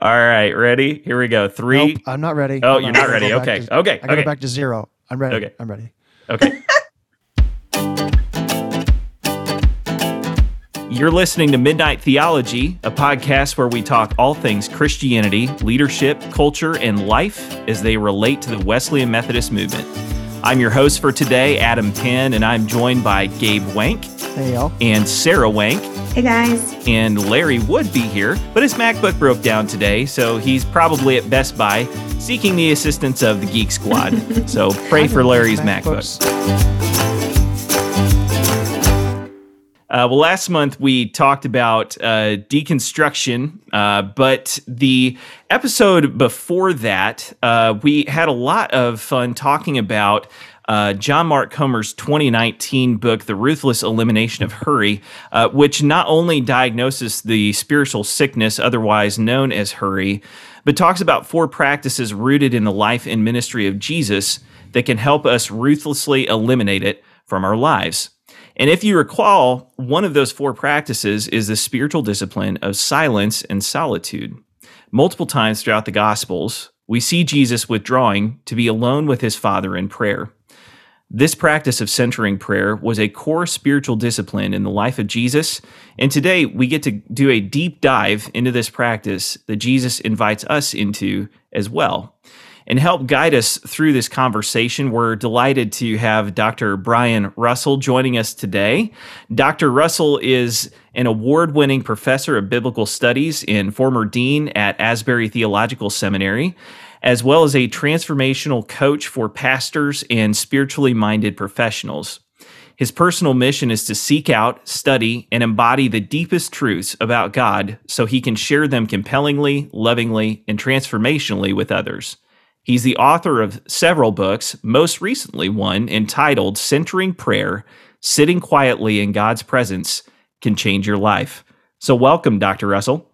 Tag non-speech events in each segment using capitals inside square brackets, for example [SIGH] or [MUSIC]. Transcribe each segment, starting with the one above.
All right, ready? Here we go. Three. Nope, I'm not ready. Oh, Hold you're on, not ready. Okay. to- Okay. I gotta Okay. go back to zero. I'm ready. Okay. I'm ready. Okay. [LAUGHS] You're listening to Midnight Theology, a podcast where we talk all things Christianity, leadership, culture, and life as they relate to the Wesleyan Methodist movement. I'm your host for today, Adam Penn, and I'm joined by Gabe Wank Hey, y'all. and Sarah Wank. Hey guys. and Larry would be here, but his MacBook broke down today, so he's probably at Best Buy seeking the assistance of the Geek Squad. [LAUGHS] so pray for Larry's MacBook. Uh, well, last month we talked about uh, deconstruction, uh, but the episode before that, uh, we had a lot of fun talking about uh, John Mark Comer's 2019 book, The Ruthless Elimination of Hurry, uh, which not only diagnoses the spiritual sickness otherwise known as hurry, but talks about four practices rooted in the life and ministry of Jesus that can help us ruthlessly eliminate it from our lives. And if you recall, one of those four practices is the spiritual discipline of silence and solitude. Multiple times throughout the Gospels, we see Jesus withdrawing to be alone with his Father in prayer. This practice of centering prayer was a core spiritual discipline in the life of Jesus, and today we get to do a deep dive into this practice that Jesus invites us into as well. And help guide us through this conversation, we're delighted to have Dr. Brian Russell joining us today. Dr. Russell is an award winning professor of biblical studies and former dean at Asbury Theological Seminary, as well as a transformational coach for pastors and spiritually minded professionals. His personal mission is to seek out, study, and embody the deepest truths about God so he can share them compellingly, lovingly, and transformationally with others. He's the author of several books, most recently one entitled Centering Prayer Sitting Quietly in God's Presence Can Change Your Life. So, welcome, Dr. Russell.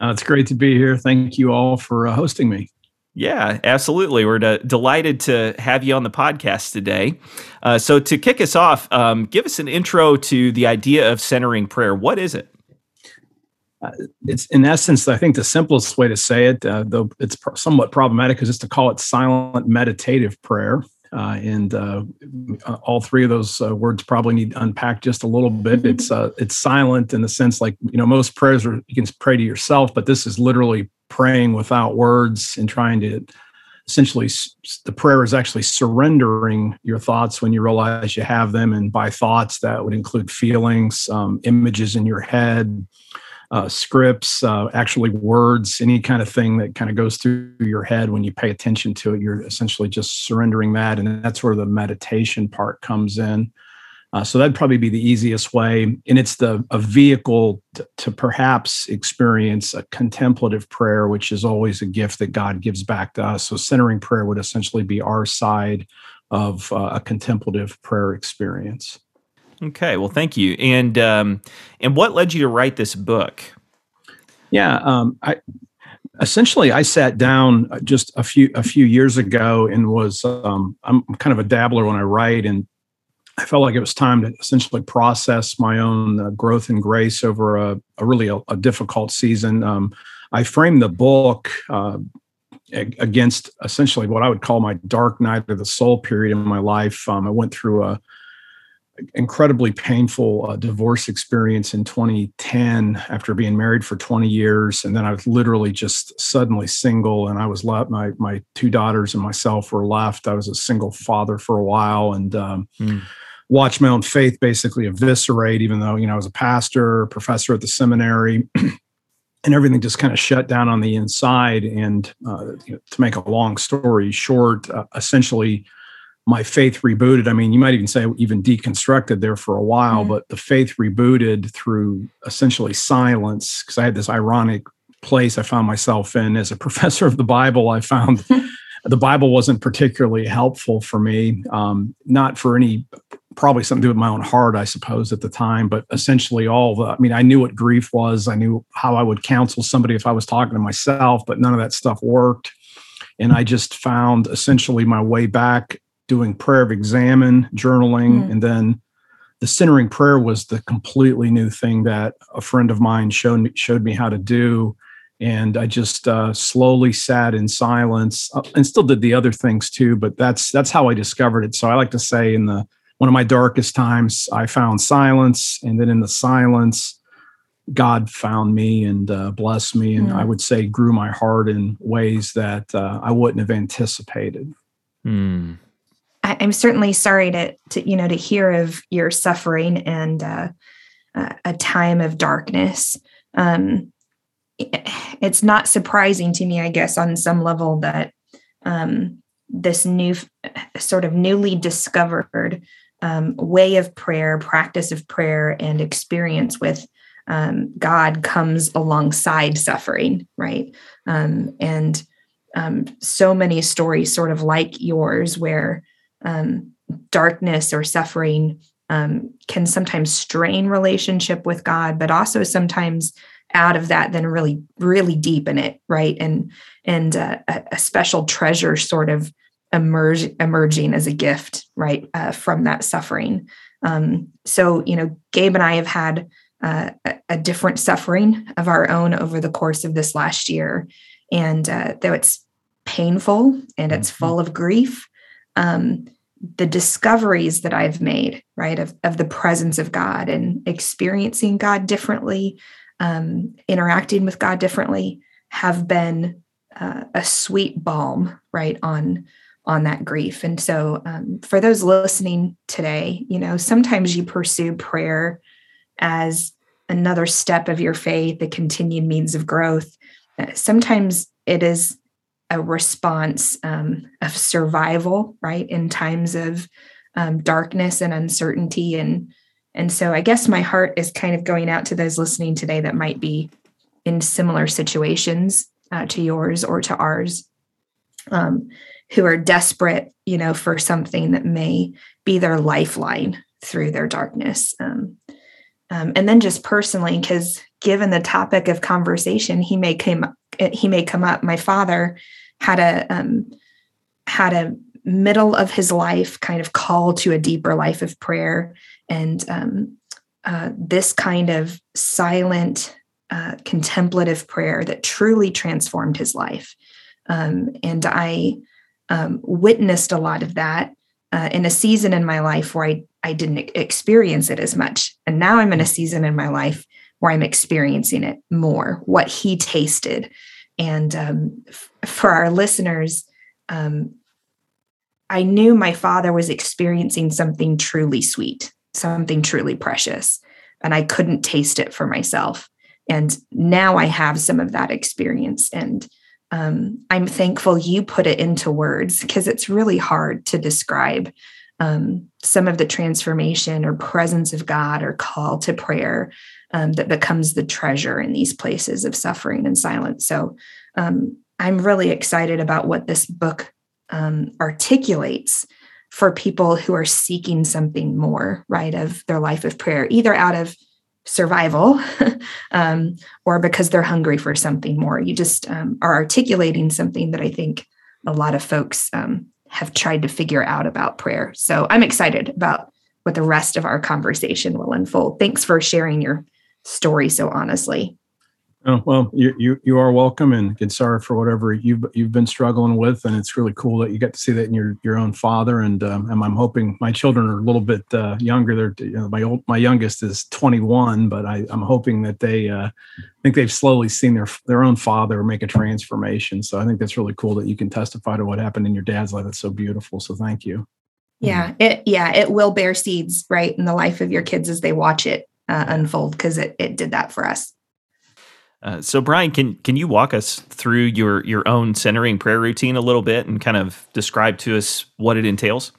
Uh, it's great to be here. Thank you all for uh, hosting me. Yeah, absolutely. We're de- delighted to have you on the podcast today. Uh, so, to kick us off, um, give us an intro to the idea of centering prayer. What is it? Uh, it's in essence, I think the simplest way to say it, uh, though it's pr- somewhat problematic, is just to call it silent meditative prayer. Uh, and uh, all three of those uh, words probably need to unpack just a little bit. Mm-hmm. It's uh, it's silent in the sense like you know most prayers are you can pray to yourself, but this is literally praying without words and trying to essentially the prayer is actually surrendering your thoughts when you realize you have them, and by thoughts that would include feelings, um, images in your head uh, scripts, uh, actually words, any kind of thing that kind of goes through your head when you pay attention to it. You're essentially just surrendering that. And that's where the meditation part comes in. Uh, so that'd probably be the easiest way. And it's the a vehicle to, to perhaps experience a contemplative prayer, which is always a gift that God gives back to us. So centering prayer would essentially be our side of uh, a contemplative prayer experience. Okay, well, thank you. And um, and what led you to write this book? Yeah, um, I essentially I sat down just a few a few years ago and was um, I'm kind of a dabbler when I write, and I felt like it was time to essentially process my own uh, growth and grace over a, a really a, a difficult season. Um, I framed the book. Uh, Against essentially what I would call my dark night of the soul period in my life, um, I went through a incredibly painful uh, divorce experience in 2010 after being married for 20 years. And then i was literally just suddenly single and i was left my my two daughters and myself were left. I was a single father for a while and um, Hmm. watched my own faith basically eviscerate even though you know i was a pastor professor at the seminary [CLEARS THROAT] and everything just kind of shut down on the inside. And uh, you know, to make a long story short uh, essentially my faith rebooted. I mean, you might even say even deconstructed there for a while, Mm. but the faith rebooted through essentially silence because I had this ironic place I found myself in as a [LAUGHS] professor of the Bible. I found [LAUGHS] the Bible wasn't particularly helpful for me, um, not for any probably something to do with my own heart, I suppose, at the time, but essentially all the, I mean, I knew what grief was. I knew how I would counsel somebody if I was talking to myself, but none of that stuff worked. And I just found essentially my way back doing prayer of examen, journaling, Mm. and then the centering prayer was the completely new thing that a friend of mine showed me, showed me how to do. and I just uh, slowly sat in silence uh, and still did the other things too. But that's that's how I discovered it. So I like to say in the one of my darkest times, I found silence, and then in the silence, God found me and uh, blessed me, and mm. I would say grew my heart in ways that uh, I wouldn't have anticipated. Mm. I, am certainly sorry to, to you know to hear of your suffering and uh, a time of darkness. Um, it's not surprising to me, I guess, on some level that um, this new, sort of newly discovered um, way of prayer, practice of prayer, and experience with um, God comes alongside suffering, right? Um, and um, so many stories, sort of like yours, where um, darkness or suffering can sometimes strain relationship with God, but also sometimes out of that then really really deepen it right? And and uh, a, special treasure sort of emerge emerging as a gift right uh, from that suffering. Um, so you know gabe and i have had uh, a, a, different suffering of our own over the course of this last year. And uh, though it's painful and it's mm-hmm. full of grief um, the discoveries that i've made right of, of the presence of god and experiencing god differently um, interacting with God differently have been uh, a sweet balm, right on on that grief. And so, um, for those listening today, you know, sometimes you pursue prayer as another step of your faith, a continued means of growth. Uh, sometimes it is a response um, of survival, right, in times of um, darkness and uncertainty and and so I guess my heart is kind of going out to those listening today that might be in similar situations uh, to yours or to ours, um, who are desperate, you know, for something that may be their lifeline through their darkness. Um, um, and then just personally, because given the topic of conversation, he may came he may come up. My father had a um, had a middle of his life kind of call to a deeper life of prayer and um, uh, this kind of silent, uh, contemplative prayer that truly transformed his life. Um, and I um, witnessed a lot of that uh, in a season in my life where I, I didn't experience it as much. And now I'm in a season in my life where I'm experiencing it more, what he tasted. And um, f- for our listeners, um, I knew my father was experiencing something truly sweet something truly precious and I couldn't taste it for myself. And now I have some of that experience. And um, I'm thankful you put it into words because it's really hard to describe um, some of the transformation or presence of God or call to prayer um, that becomes the treasure in these places of suffering and silence. So um, I'm really excited about what this book um, articulates for people who are seeking something more, right, of their life of prayer, either out of survival [LAUGHS] um, or because they're hungry for something more. You just um, are articulating something that I think a lot of folks um, have tried to figure out about prayer. So I'm excited about what the rest of our conversation will unfold. Thanks for sharing your story so honestly. Oh, well, you, you you are welcome, and get sorry for whatever you've you've been struggling with, and it's really cool that you get to see that in your your own father. And um, and I'm hoping my children are a little bit uh, younger. They're you know, my old my youngest is 21, but I, I'm hoping that they uh, I think they've slowly seen their their own father make a transformation. So I think that's really cool that you can testify to what happened in your dad's life. It's so beautiful. So thank you. Yeah, it yeah it will bear seeds right in the life of your kids as they watch it uh, unfold because it it did that for us. Uh, so Brian, can can you walk us through your your own centering prayer routine a little bit and kind of describe to us what it entails?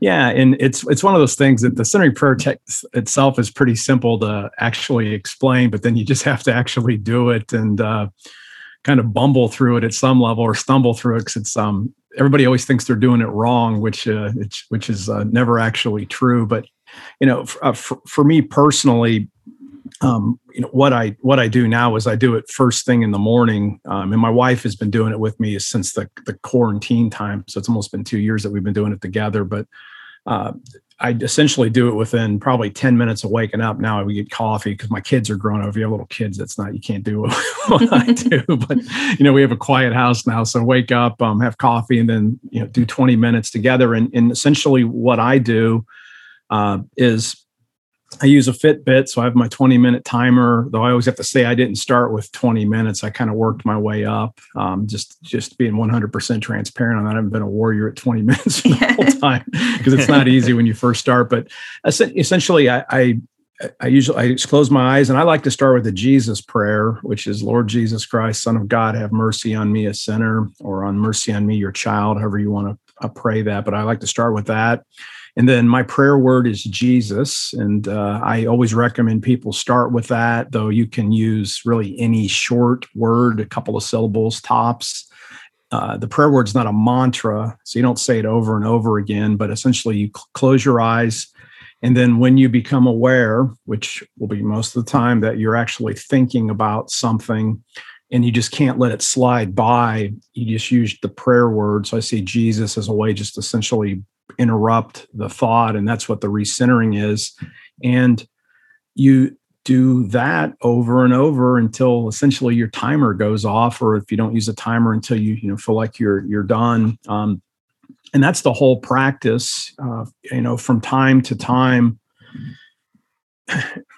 Yeah, and it's it's one of those things that the centering prayer text itself is pretty simple to actually explain, but then you just have to actually do it and uh, kind of bumble through it at some level or stumble through it because it's um everybody always thinks they're doing it wrong, which uh, which is uh, never actually true. But you know, for, uh, for, for me personally, um, you know what I what I do now is I do it first thing in the morning, um, and my wife has been doing it with me since the the quarantine time. So it's almost been two years that we've been doing it together. But uh, I essentially do it within probably 10 minutes of waking up. Now we get coffee because my kids are grown up. If you have little kids, that's not, you can't do [LAUGHS] what I [LAUGHS] do. But, you know, we have a quiet house now. So wake up, um, have coffee, and then, you know, do 20 minutes together. And, and essentially what I do uh, is I use a Fitbit, so I have my 20 minute timer. Though I always have to say I didn't start with 20 minutes. I kind of worked my way up. Um, just just being 100% transparent on that. I haven't been a warrior at 20 [LAUGHS] minutes the whole time because it's not easy when you first start. But essentially, I, I I usually I close my eyes and I like to start with the Jesus prayer, which is Lord Jesus Christ, Son of God, have mercy on me, a sinner, or on mercy on me, your child, however you want to uh, pray that. But I like to start with that. And then my prayer word is Jesus. And uh, I always recommend people start with that, though you can use really any short word, a couple of syllables tops. Uh, the prayer word is not a mantra, so you don't say it over and over again, but essentially you cl- close your eyes. And then when you become aware, which will be most of the time that you're actually thinking about something, and you just can't let it slide by. You just use the prayer word. So I see Jesus as a way just essentially interrupt the thought and that's what the recentering is. And you do that over and over until essentially your timer goes off or if you don't use a timer until you you know feel like you're you're done. Um, and that's the whole practice uh, you know from time to time.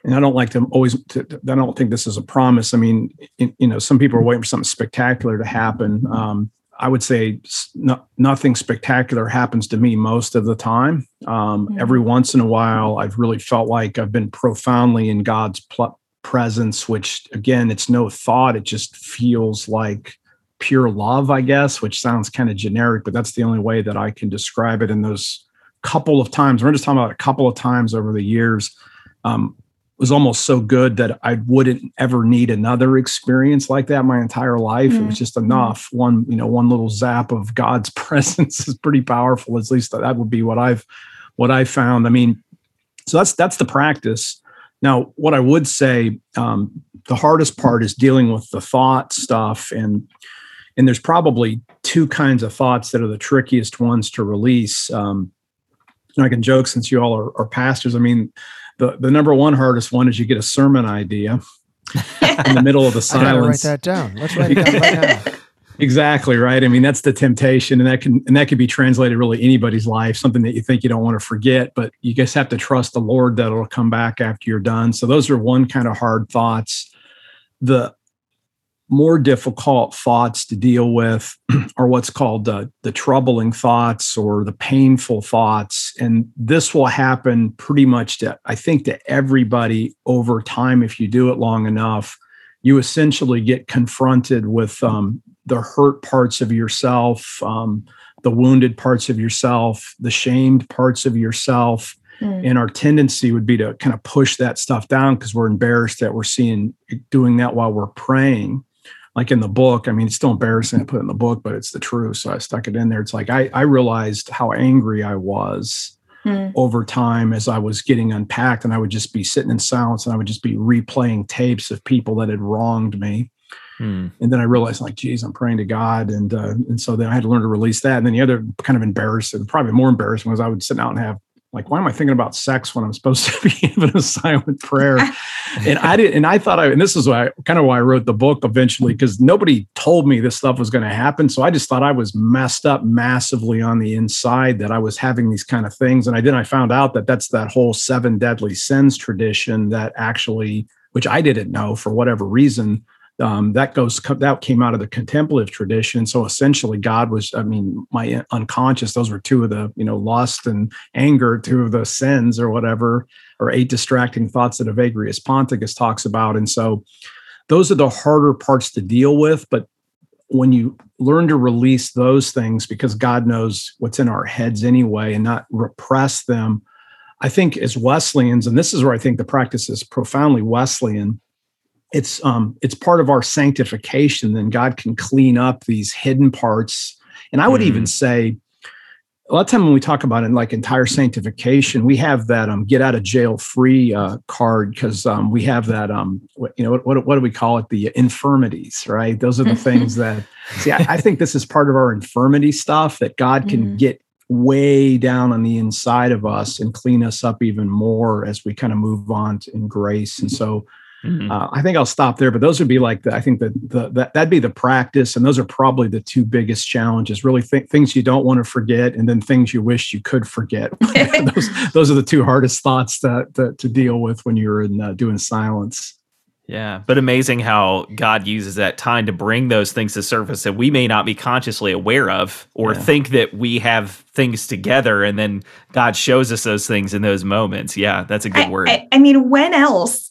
And i don't like to always to, i don't think this is a promise. I mean you know some people are waiting for something spectacular to happen. Um, I would say no, nothing spectacular happens to me most of the time. Um, mm-hmm. Every once in a while, I've really felt like I've been profoundly in God's pl- presence, which again, it's no thought. It just feels like pure love, I guess, which sounds kind of generic, but that's the only way that I can describe it. In those couple of times, we're just talking about a couple of times over the years. Um, was almost so good that I wouldn't ever need another experience like that my entire life. Mm-hmm. It was mm. just enough. One, you know, one little zap of God's [LAUGHS] presence is pretty powerful. At least that would be what I've what I found. I mean, so that's that's the practice. Now, what I would say, um, the hardest part is dealing with the thought stuff, and and there's probably two kinds of thoughts that are the trickiest ones to release. Um, I can joke since you all are, are pastors. I mean, the, the number one hardest one is you get a sermon idea [LAUGHS] in the middle of the silence. write that down. Let's write it down right [LAUGHS] now. Exactly right. I mean, that's the temptation, and that can and that can be translated really anybody's life. Something that you think you don't want to forget, but you just have to trust the Lord that it'll come back after you're done. So those are one kind of hard thoughts. The more difficult thoughts to deal with [CLEARS THROAT] are what's called the, the troubling thoughts or the painful thoughts. And this will happen pretty much to, I think, to everybody over time if you do it long enough. You essentially get confronted with um, the hurt parts of yourself, um, the wounded parts of yourself, the shamed parts of yourself. Mm. And our tendency would be to kind of push that stuff down because we're embarrassed that we're seeing doing that while we're praying like in the book, I mean, it's still embarrassing to put in the book, but it's the truth. So I stuck it in there. It's like I, I realized how angry I was hmm. over time as I was getting unpacked, and I would just be sitting in silence and I would just be replaying tapes of people that had wronged me. Hmm. And then I realized, like, geez, I'm praying to God, and uh, and so then I had to learn to release that. And then the other kind of embarrassing, probably more embarrassing, was I would sit out and have like why am i thinking about sex when i'm supposed to [LAUGHS] be having a silent prayer? And i did and i thought i and this is why kind of why i wrote the book eventually because nobody told me this stuff was going to happen. So i just thought i was messed up massively on the inside that i was having these kind of things. And i then i found out that that's that whole seven deadly sins tradition that actually which i didn't know for whatever reason um, that goes that came out of the contemplative tradition. So essentially god was i mean my unconscious those were two of the you know lust and anger two of the sins or whatever or eight distracting thoughts that evagrius ponticus talks about. And so those are the harder parts to deal with. But when you learn to release those things because god knows what's in our heads anyway and not repress them i think as wesleyans and this is where i think the practice is profoundly wesleyan it's um it's part of our sanctification then god can clean up these hidden parts and i would mm. even say a lot of time when we talk about it like entire sanctification we have that um get out of jail free uh, card because um we have that um what, you know what, what, what do we call it the infirmities right those are the things [LAUGHS] that see I, I, think this is part of our infirmity stuff that god can mm. get way down on the inside of us and clean us up even more as we kind of move on to, in grace. And so mm-hmm. uh, I think I'll stop there. But those would be like the, I think that the, that that'd be the practice, and those are probably the two biggest challenges. Really, th- things you don't want to forget, and then things you wish you could forget. [LAUGHS] [LAUGHS] those those are the two hardest thoughts to to, to deal with when you're in uh, doing silence. Yeah, but amazing how God uses that time to bring those things to surface that we may not be consciously aware of or yeah. think that we have things together and then God shows us those things in those moments. Yeah, that's a good I, word. I, I mean, when else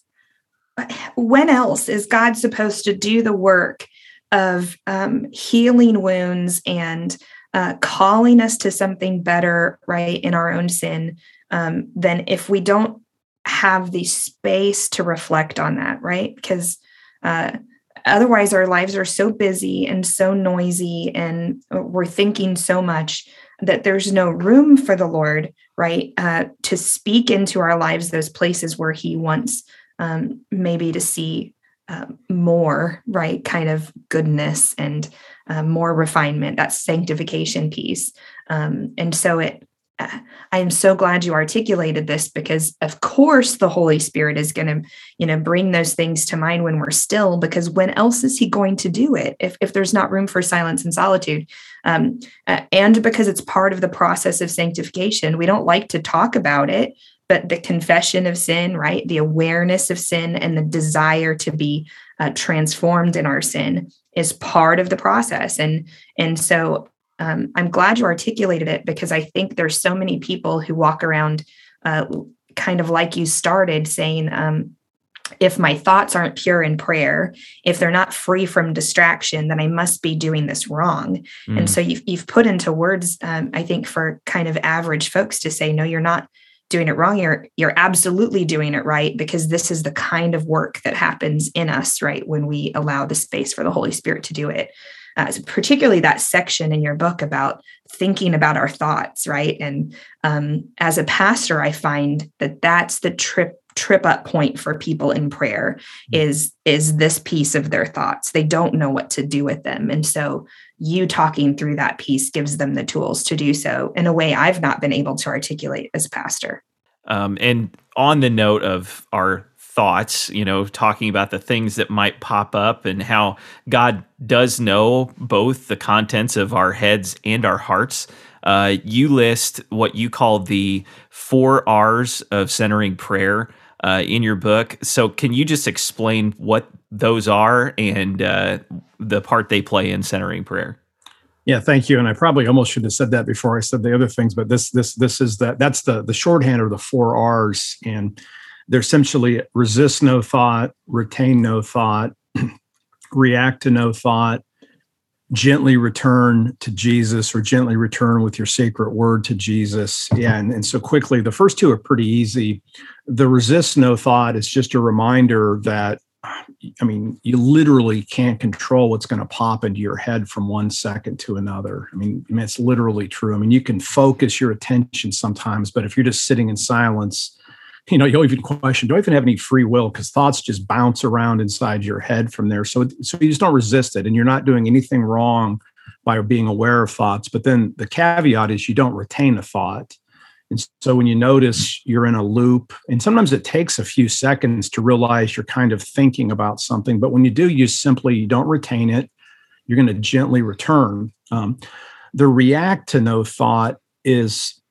when else is God supposed to do the work of um, healing wounds and uh, calling us to something better, right, in our own sin, um, than if we don't have the space to reflect on that, right? Because uh, otherwise, our lives are so busy and so noisy, and we're thinking so much that there's no room for the Lord, right, uh, to speak into our lives those places where He wants um, maybe to see uh, more, right, kind of goodness and uh, more refinement, that sanctification piece. Um, and so it I am so glad you articulated this because of course the Holy Spirit is going to, you know, bring those things to mind when we're still, because when else is he going to do it if, if there's not room for silence and solitude? Um, uh, and because it's part of the process of sanctification, we don't like to talk about it, but the confession of sin, right? The awareness of sin and the desire to be uh, transformed in our sin is part of the process. And, and so um, I'm glad you articulated it because I think there's so many people who walk around uh, kind of like you started saying, um, if my thoughts aren't pure in prayer, if they're not free from distraction, then I must be doing this wrong. Mm. And so you've, you've put into words, um, I think, for kind of average folks to say, no, you're not doing it wrong you're you're absolutely doing it right because this is the kind of work that happens in us right when we allow the space for the holy spirit to do it. Uh, particularly that section in your book about thinking about our thoughts, right? And um, as a pastor, I find that that's the trip trip up point for people in prayer is is this piece of their thoughts. They don't know what to do with them. And so you talking through that piece gives them the tools to do so in a way i've not been able to articulate as pastor um, and on the note of our thoughts, you know, talking about the things that might pop up and how God does know both the contents of our heads and our hearts. Uh, you list what you call the four R's of centering prayer uh, in your book. So, can you just explain what those are and uh, the part they play in centering prayer? Yeah, thank you. And I probably almost should have said that before I said the other things, but this this this is that that's the the shorthand or the four R's. And they're essentially resist no thought, retain no thought, [CLEARS THROAT] react to no thought, gently return to Jesus or gently return with your sacred word to Jesus. Yeah. And, and so quickly, the first two are pretty easy. The resist no thought is just a reminder that, I mean, you literally can't control what's going to pop into your head from one second to another. I mean, I mean, it's literally true. I mean, you can focus your attention sometimes, but if you're just sitting in silence, you know, you'll even question, do I even have any free will? Because thoughts just bounce around inside your head from there. So, so you just don't resist it, and you're not doing anything wrong by being aware of thoughts. But then the caveat is you don't retain a thought. And so when you notice you're in a loop, and sometimes it takes a few seconds to realize you're kind of thinking about something, but when you do, you simply you don't retain it. You're going to gently return. Um, the react to no thought is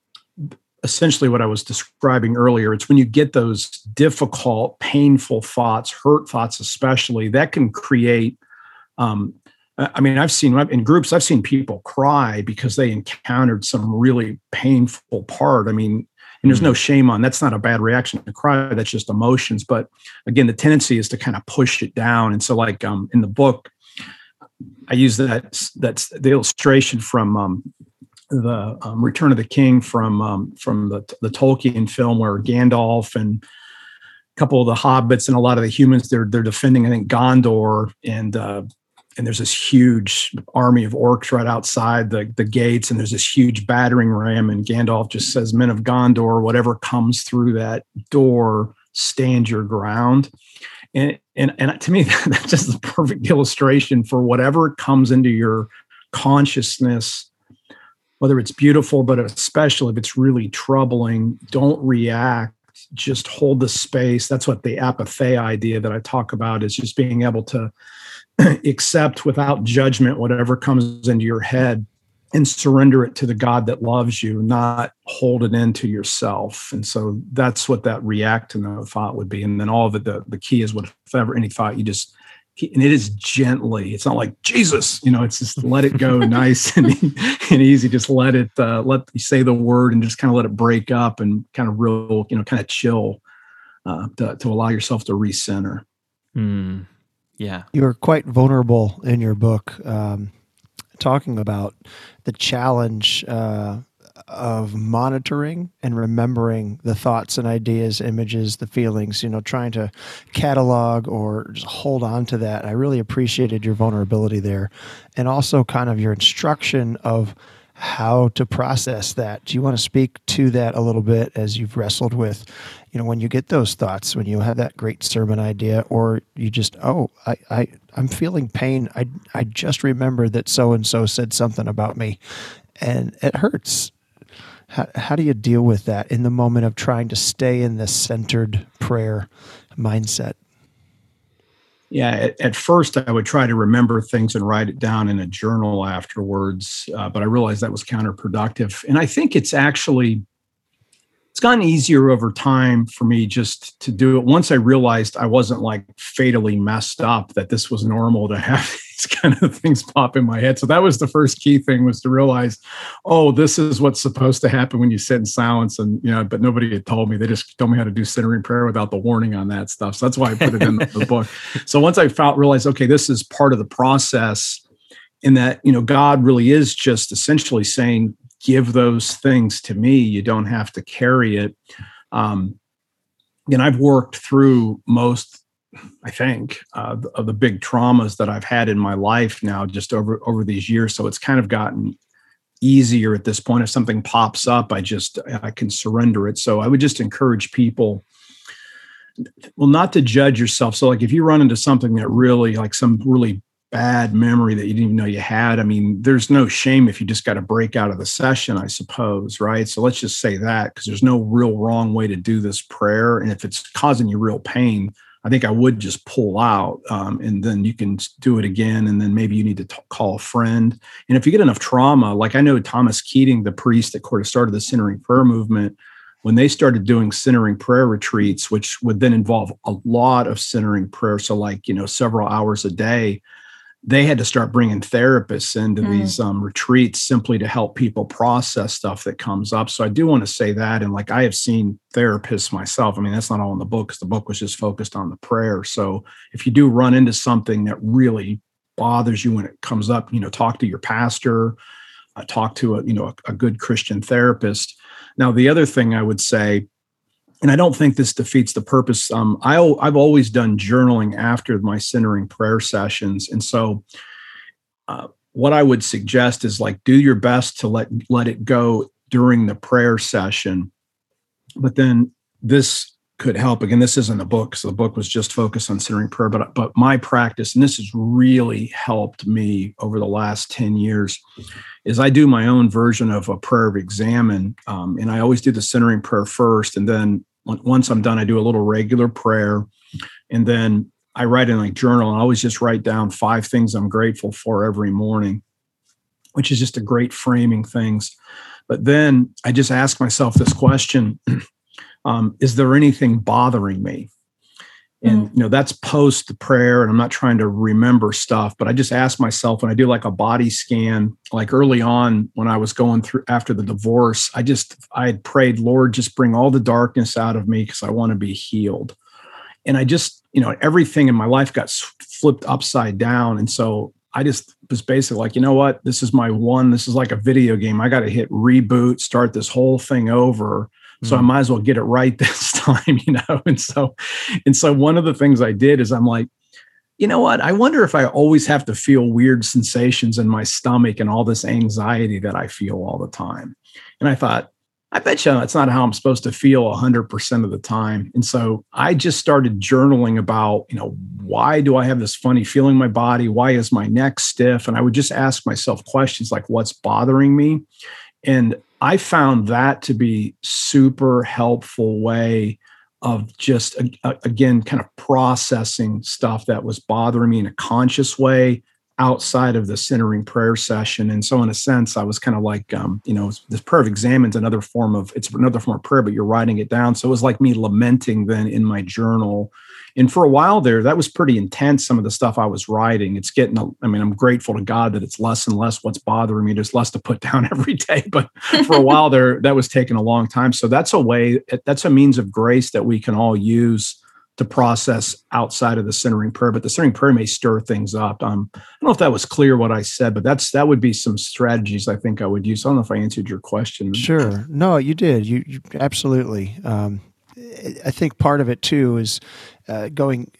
essentially what I was describing earlier. It's when you get those difficult, painful thoughts, hurt thoughts, especially, that can create. Um, I mean, I've seen in groups, I've seen people cry because they encountered some really painful part. I mean, and there's no mm-hmm. shame on that's not a bad reaction to cry. That's just emotions. But again, the tendency is to kind of push it down. And so, like um, in the book, I use that that's the illustration from um, the um, Return of the King from um, from the the Tolkien film, where Gandalf and a couple of the hobbits and a lot of the humans they're they're defending, I think Gondor, and uh, and there's this huge army of orcs right outside the the gates, and there's this huge battering ram, and Gandalf just says, "Men of Gondor, whatever comes through that door, stand your ground." And, and, and to me, [LAUGHS] that's just the perfect illustration for whatever comes into your consciousness whether it's beautiful, but especially if it's really troubling, don't react. Just hold the space. That's what the apathy idea that I talk about is just being able to [CLEARS THROAT] accept without judgment whatever comes into your head and surrender it to the God that loves you, not hold it into yourself. And so that's what that react to the thought would be. And then all of it, the, the key is whatever any thought you just and it is gently. It's not like Jesus, you know. It's just let it go, [LAUGHS] nice [LAUGHS] and, and easy. Just let it, uh, let you say the word, and just kind of let it break up, and kind of real, you know, kind of chill, uh, to, to allow yourself to recenter. Mm, yeah, you are quite vulnerable in your book, um, talking about the challenge uh, of monitoring and remembering the thoughts and ideas, images, the feelings, you know, trying to catalog or just hold on to that. I really appreciated your vulnerability there and also kind of your instruction of how to process that. Do you want to speak to that a little bit as you've wrestled with, you know, when you get those thoughts, when you have that great sermon idea, or you just, oh, I, I, I'm feeling pain. I, I just remember that so and so said something about me, and it hurts. How, how do you deal with that in the moment of trying to stay in this centered prayer mindset? Yeah, at, at, first I would try to remember things and write it down in a journal afterwards, uh, but I realized that was counterproductive. And I think it's actually it's gotten easier over time for me just to do it. Once I realized I wasn't like fatally messed up, that this was normal to have [LAUGHS] these kind of things pop in my head. So that was the first key thing was to realize, oh, this is what's supposed to happen when you sit in silence. And, you know, but nobody had told me. They just told me how to do centering prayer without the warning on that stuff. So that's why I put it in the, [LAUGHS] book. So once I felt realized, okay, this is part of the process in that, you know, God really is just essentially saying, give those things to me. You don't have to carry it. Um, and I've worked through most, I think, uh, of the big traumas that I've had in my life now, just over over these years. So it's kind of gotten easier at this point. If something pops up, I just I can surrender it. So I would just encourage people well not to judge yourself so like if you run into something that really like some really bad memory that you didn't even know you had. I mean, there's no shame if you just got to break out of the session, I suppose, right? So let's just say that because there's no real wrong way to do this prayer. And if it's causing you real pain, I think I would just pull out um, and then you can do it again. And then maybe you need to t- call a friend. And if you get enough trauma, like I know Thomas Keating, the priest that sort of started the centering prayer movement, when they started doing centering prayer retreats, which would then involve a lot of centering prayer, so like, you know, several hours a day, they had to start bringing therapists into mm. these um, retreats simply to help people process stuff that comes up. So I do want to say that. And like I have seen therapists myself. I mean, that's not all in the book because the book was just focused on the prayer. So if you do run into something that really bothers you when it comes up, you know, talk to your pastor, uh, talk to a, you know, a, a good Christian therapist. Now, the other thing I would say and I don't think this defeats the purpose. Um, I, I've always done journaling after my centering prayer sessions, and so uh, what I would suggest is like do your best to let let it go during the prayer session, but then this could help. Again, this isn't a book, so the book was just focused on centering prayer. But but my practice, and this has really helped me over the last ten years, is I do my own version of a prayer of examen, um, and I always do the centering prayer first, and then once I'm done, I do a little regular prayer, and then I write in a journal. And I always just write down five things I'm grateful for every morning, which is just a great framing things. But then I just ask myself this question: [CLEARS THROAT] um, Is there anything bothering me? and mm-hmm. you know that's post the prayer and i'm not trying to remember stuff but i just ask myself when i do like a body scan like early on when i was going through after the divorce i just i had prayed lord just bring all the darkness out of me because i want to be healed and i just you know everything in my life got flipped upside down and so i just was basically like you know what this is my one this is like a video game i got to hit reboot start this whole thing over so mm. I might as well get it right [LAUGHS] this time, you know. And so, and so one of the things I did is I'm like, you know what? I wonder if I always have to feel weird sensations in my stomach and all this anxiety that I feel all the time. And I thought, I bet you that's not how I'm supposed to feel 100% of the time. And so I just started journaling about, you know, why do I have this funny feeling in my body? Why is my neck stiff? And I would just ask myself questions like, what's bothering me? And I found that to be super helpful way of just again kind of processing stuff that was bothering me in a conscious way outside of the centering prayer session. And so in a sense i was kind of like um, you know this prayer of examines another form of it's another form of prayer but you're writing it down. So it was like me lamenting then in my journal. And for a while there that was pretty intense some of the stuff i was writing. It's getting i mean i'm grateful to god that it's less and less what's bothering me. There's less to put [LAUGHS] down every day but for a while there that was taking a long time. So that's a way that's a means of grace that we can all use to process outside of the centering prayer but the centering prayer may stir things up. Um, i don't know if that was clear what i said but that's that would be some strategies i think i would use. I don't know if i answered your question. Sure. No you did. You, you absolutely. Um, I think part of it too is uh, going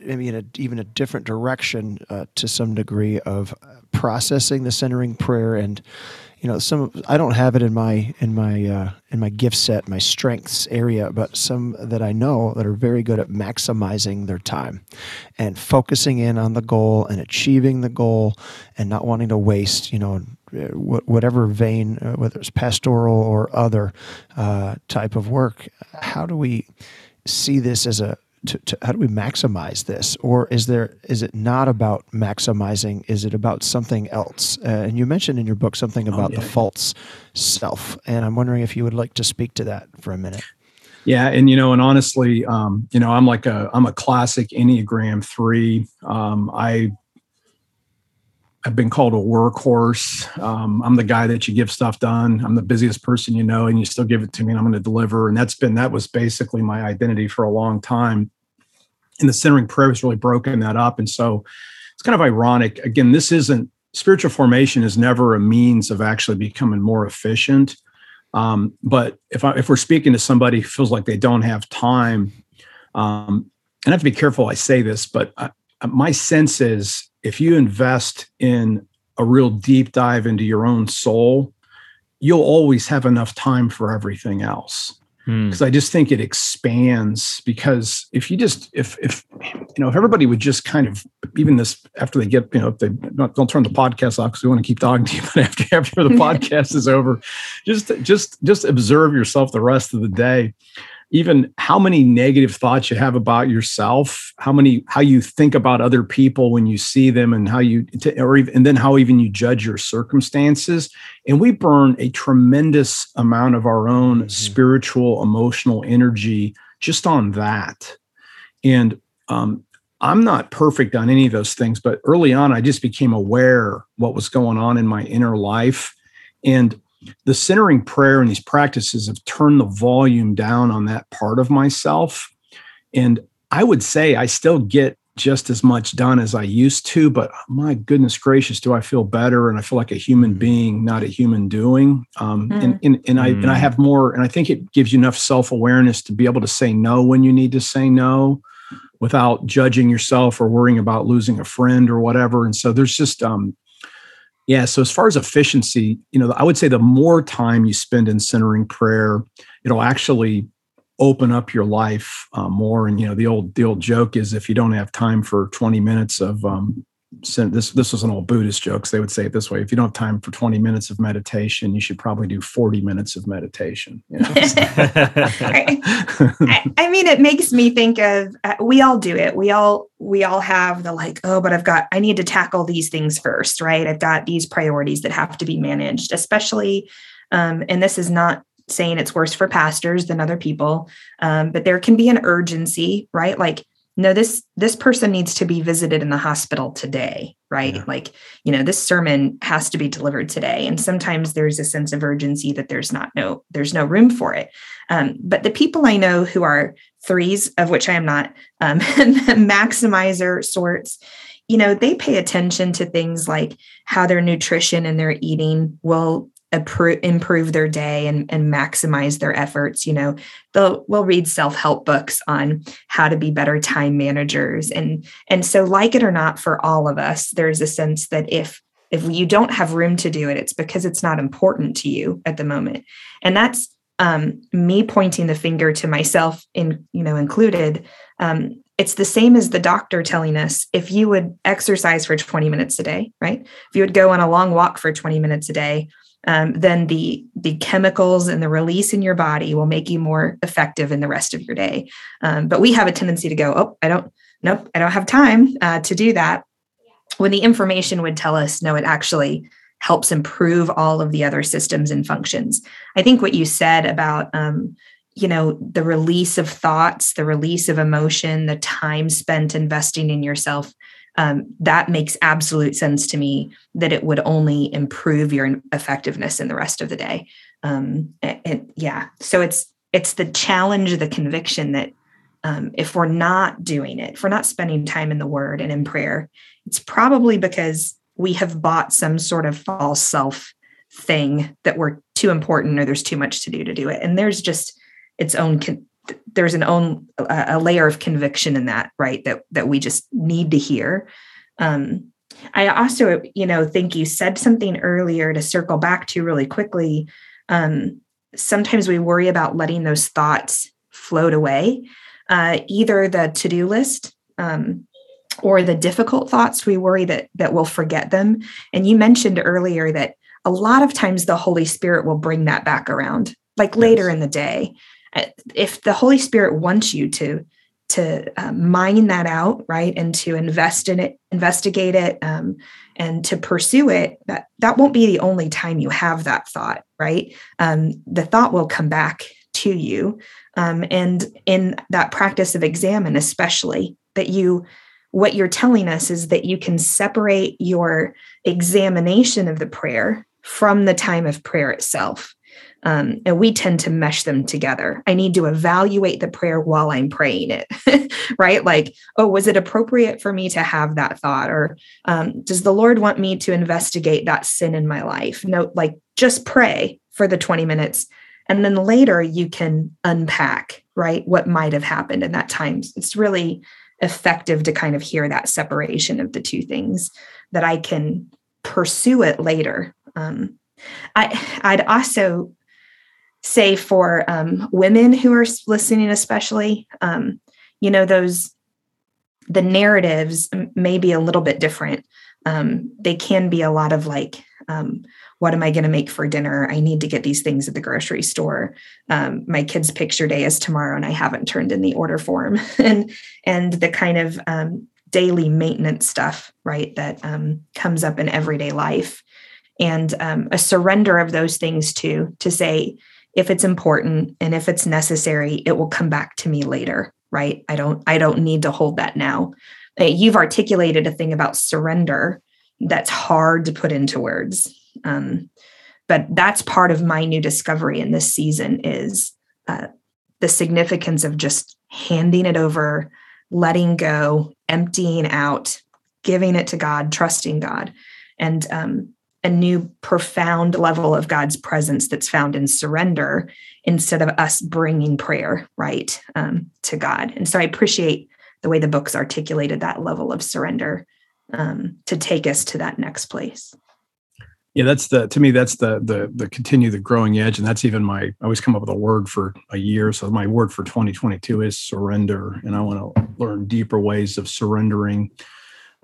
maybe in a, even a different direction uh, to some degree of processing the centering prayer and you know some I don't have it in my in my uh, in my gift set my strengths area but some that I know that are very good at maximizing their time and focusing in on the goal and achieving the goal and not wanting to waste you know whatever vein uh, whether it's pastoral or other uh, type of work. How do we see this as a to, to, how do we maximize this or is there is it not about maximizing is it about something else uh, and you mentioned in your book something oh, about oh, yeah. the false self and i'm wondering if you would like to speak to that for a minute yeah and you know and honestly um, you know i'm like a i'm a classic enneagram 3 um, i I've been called a workhorse. Um, I'm the guy that you give stuff done. I'm the busiest person you know, and you still give it to me, and I'm going to deliver. And that's been that was basically my identity for a long time and the centering prayer has really broken that up. And so it's kind of ironic. Again, this isn't spiritual formation is never a means of actually becoming more efficient. Um, but if I, if we're speaking to somebody who feels like they don't have time, um, and I have to be careful I say this, but I, my sense is if you invest in a real deep dive into your own soul, you'll always have enough time for everything else because hmm. I just think it expands. Because if you just if if you know if everybody would just kind of even this after they get you know if they don't, don't turn the podcast off because we want to keep talking to you, [LAUGHS] but after after the [LAUGHS] podcast is over, just just just observe yourself the rest of the day even how many negative thoughts you have about yourself how many how you think about other people when you see them and how you or even and then how even you judge your circumstances. And we burn a tremendous amount of our own mm-hmm. spiritual emotional energy just on that. And um, i'm not perfect on any of those things but early on i just became aware what was going on in my inner life. And the centering prayer and these practices have turned the volume down on that part of myself. And I would say I still get just as much done as I used to, but my goodness gracious, do I feel better? And I feel like a human mm-hmm. being, not a human doing. Um, mm. and, and, and I and I mm. have more, and I think it gives you enough self awareness to be able to say no when you need to say no, without judging yourself or worrying about losing a friend or whatever. And so there's just um, yeah. So as far as efficiency, you know, I would say the more time you spend in centering prayer, it'll actually open up your life uh, more. And you know, the old the old joke is if you don't have time for 20 minutes of um, this this was an old Buddhist jokes. They would say it this way: if you don't have time for 20 minutes of meditation, you should probably do 40 minutes of meditation. You know? [LAUGHS] I, I, mean, it makes me think of uh, we all do it. We all we all have the like, oh, but I've got I need to tackle these things first, right? I've got these priorities that have to be managed, especially. Um, and this is not saying it's worse for pastors than other people, um, but there can be an urgency, right? Like no this this person needs to be visited in the hospital today right? Yeah. like you know this sermon has to be delivered today. And sometimes there's a sense of urgency that there's not no there's no room for it. Um, but the people i know who are threes of which i am not um, [LAUGHS] maximizer sorts you know they pay attention to things like how their nutrition and their eating will improve their day and, and maximize their efforts you know. They'll will read self-help books on how to be better time managers and and so like it or not for all of us there's a sense that if if you don't have room to do it it's because it's not important to you at the moment. And that's um, me pointing the finger to myself in you know included um, it's the same as the doctor telling us if you would exercise for 20 minutes a day right? If you would go on a long walk for 20 minutes a day um, then the the chemicals and the release in your body will make you more effective in the rest of your day. Um, but we have a tendency to go, oh, I don't, nope, I don't have time uh, to do that. When the information would tell us, no, it actually helps improve all of the other systems and functions. I think what you said about um, you know the release of thoughts the release of emotion the time spent investing in yourself um, that makes absolute sense to me that it would only improve your effectiveness in the rest of the day. Um, and, yeah so it's it's the challenge the conviction that um, if we're not doing it if we're not spending time in the word and in prayer it's probably because we have bought some sort of false self thing that we're too important or there's too much to do to do it. And there's just its own con- there's an own a layer of conviction in that right that that we just need to hear. Um i also you know think you said something earlier to circle back to really quickly. Um sometimes we worry about letting those thoughts float away. Uh either the to-do list um or the difficult thoughts we worry that that we'll forget them. And you mentioned earlier that a lot of times the holy spirit will bring that back around like later yes. in the day if the holy spirit wants you to to uh, mine that out right and to invest in it investigate it um, and to pursue it that that won't be the only time you have that thought right? Um, the thought will come back to you um, and in that practice of examen, especially that you what you're telling us is that you can separate your examination of the prayer from the time of prayer itself um, and we tend to mesh them together. I need to evaluate the prayer while I'm praying it, [LAUGHS] right? Like, oh, was it appropriate for me to have that thought? Or um, does the Lord want me to investigate that sin in my life? No, like just pray for the 20 minutes. And then later you can unpack, right? What might have happened in that time. It's really effective to kind of hear that separation of the two things that I can pursue it later. Um, I, I'd also say for um, women who are listening, especially, um, you know, those the narratives may be a little bit different. Um, they can be a lot of like, um, what am I going to make for dinner? I need to get these things at the grocery store. Um, my kid's picture day is tomorrow, and I haven't turned in the order form, [LAUGHS] and and the kind of um, daily maintenance stuff, right, that comes up in everyday life, and a surrender of those things to to say if it's important and if it's necessary it will come back to me later right? I don't i don't need to hold that now. Uh, you've articulated a thing about surrender that's hard to put into words. Um, but that's part of my new discovery in this season is uh, the significance of just handing it over letting go emptying out giving it to god trusting god. And um, a new profound level of God's presence that's found in surrender instead of us bringing prayer right um, to God. And so I appreciate the way the book's articulated that level of surrender um, to take us to that next place. Yeah, that's the to me that's the the the continue the growing edge, and that's even my I always come up with a word for a year. So my word for 2022 is surrender, and I want to learn deeper ways of surrendering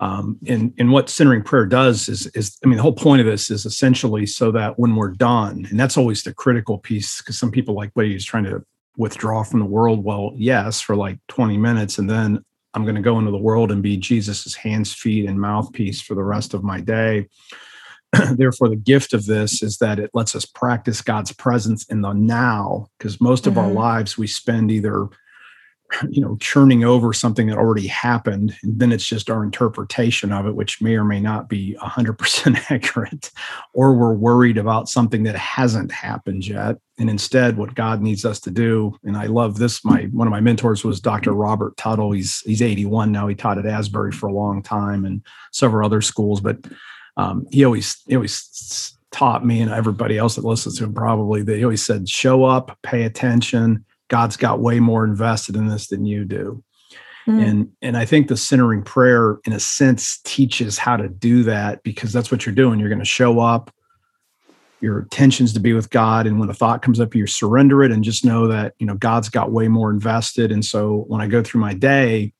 um, and, and what centering prayer does is, is, I mean, the whole point of this is essentially so that when we're done, and that's always the critical piece, because some people like, wait, he's trying to withdraw from the world. Well, yes, for like 20 minutes. And then I'm going to go into the world and be Jesus's hands, feet, and mouthpiece for the rest of my day. [CLEARS THROAT] Therefore, the gift of this is that it lets us practice God's presence in the now, because most of mm-hmm. our lives we spend either you know churning over something that already happened and then it's just our interpretation of it which may or may not be 100% [LAUGHS] accurate or we're worried about something that hasn't happened yet. And instead what god needs us to do and i love this my one of my mentors was dr robert tuttle. He's he's 81 now. He taught at asbury for a long time and several other schools but um, he always he always taught me and everybody else that listens to him probably that he always said show up pay attention God's got way more invested in this than you do. Mm. And and I think the centering prayer in a sense teaches how to do that because that's what you're doing. You're going to show up your intentions to be with God and when a thought comes up you surrender it and just know that, you know, God's got way more invested and so when I go through my day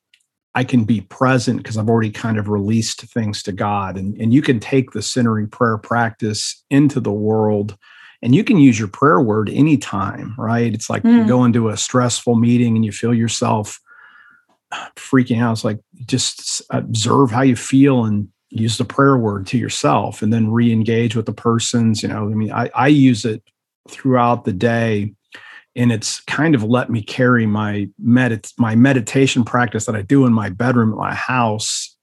I can be present because I've already kind of released things to God. And, and you can take the centering prayer practice into the world and you can use your prayer word anytime, right? It's like mm. you go into a stressful meeting and you feel yourself freaking out. It's like just observe how you feel and use the prayer word to yourself and then re-engage with the persons. You know, I mean, I, I use it throughout the day and it's kind of let me carry my medit my meditation practice that I do in my bedroom at my house,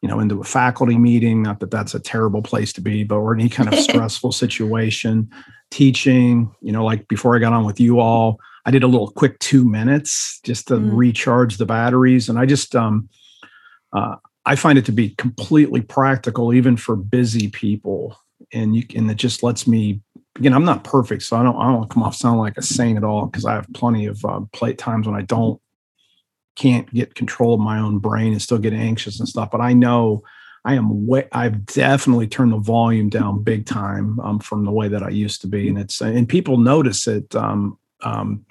you know, into a faculty meeting. Not that that's a terrible place to be, but or any kind of [LAUGHS] stressful situation, teaching. You know, like before I got on with you all, I did a little quick two minutes just to mm. recharge the batteries, and I just um, uh, I find it to be completely practical, even for busy people, and you and it just lets me again, I'm not perfect, so I don't I don't come off sound like a saint at all because I have plenty of uh, play times when I don't can't get control of my own brain and still get anxious and stuff. But I know I am way I've definitely turned the volume down big time um, from the way that I used to be, and it's and people notice it. Um, um,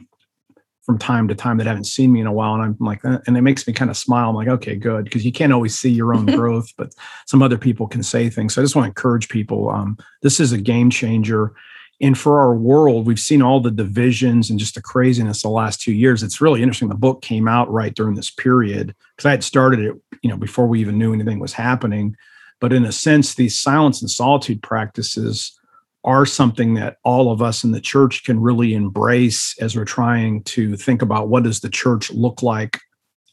from time to time that haven't seen me in a while. And I'm like, eh, and it makes me kind of smile. I'm like, okay, good. Because you can't always see your own [LAUGHS] growth, but some other people can say things. So I just want to encourage people. Um, this is a game changer. And for our world, we've seen all the divisions and just the craziness the last two years. It's really interesting. The book came out right during this period because I had started it, you know, before we even knew anything was happening. But in a sense, these silence and solitude practices are something that all of us in the church can really embrace as we're trying to think about what does the church look like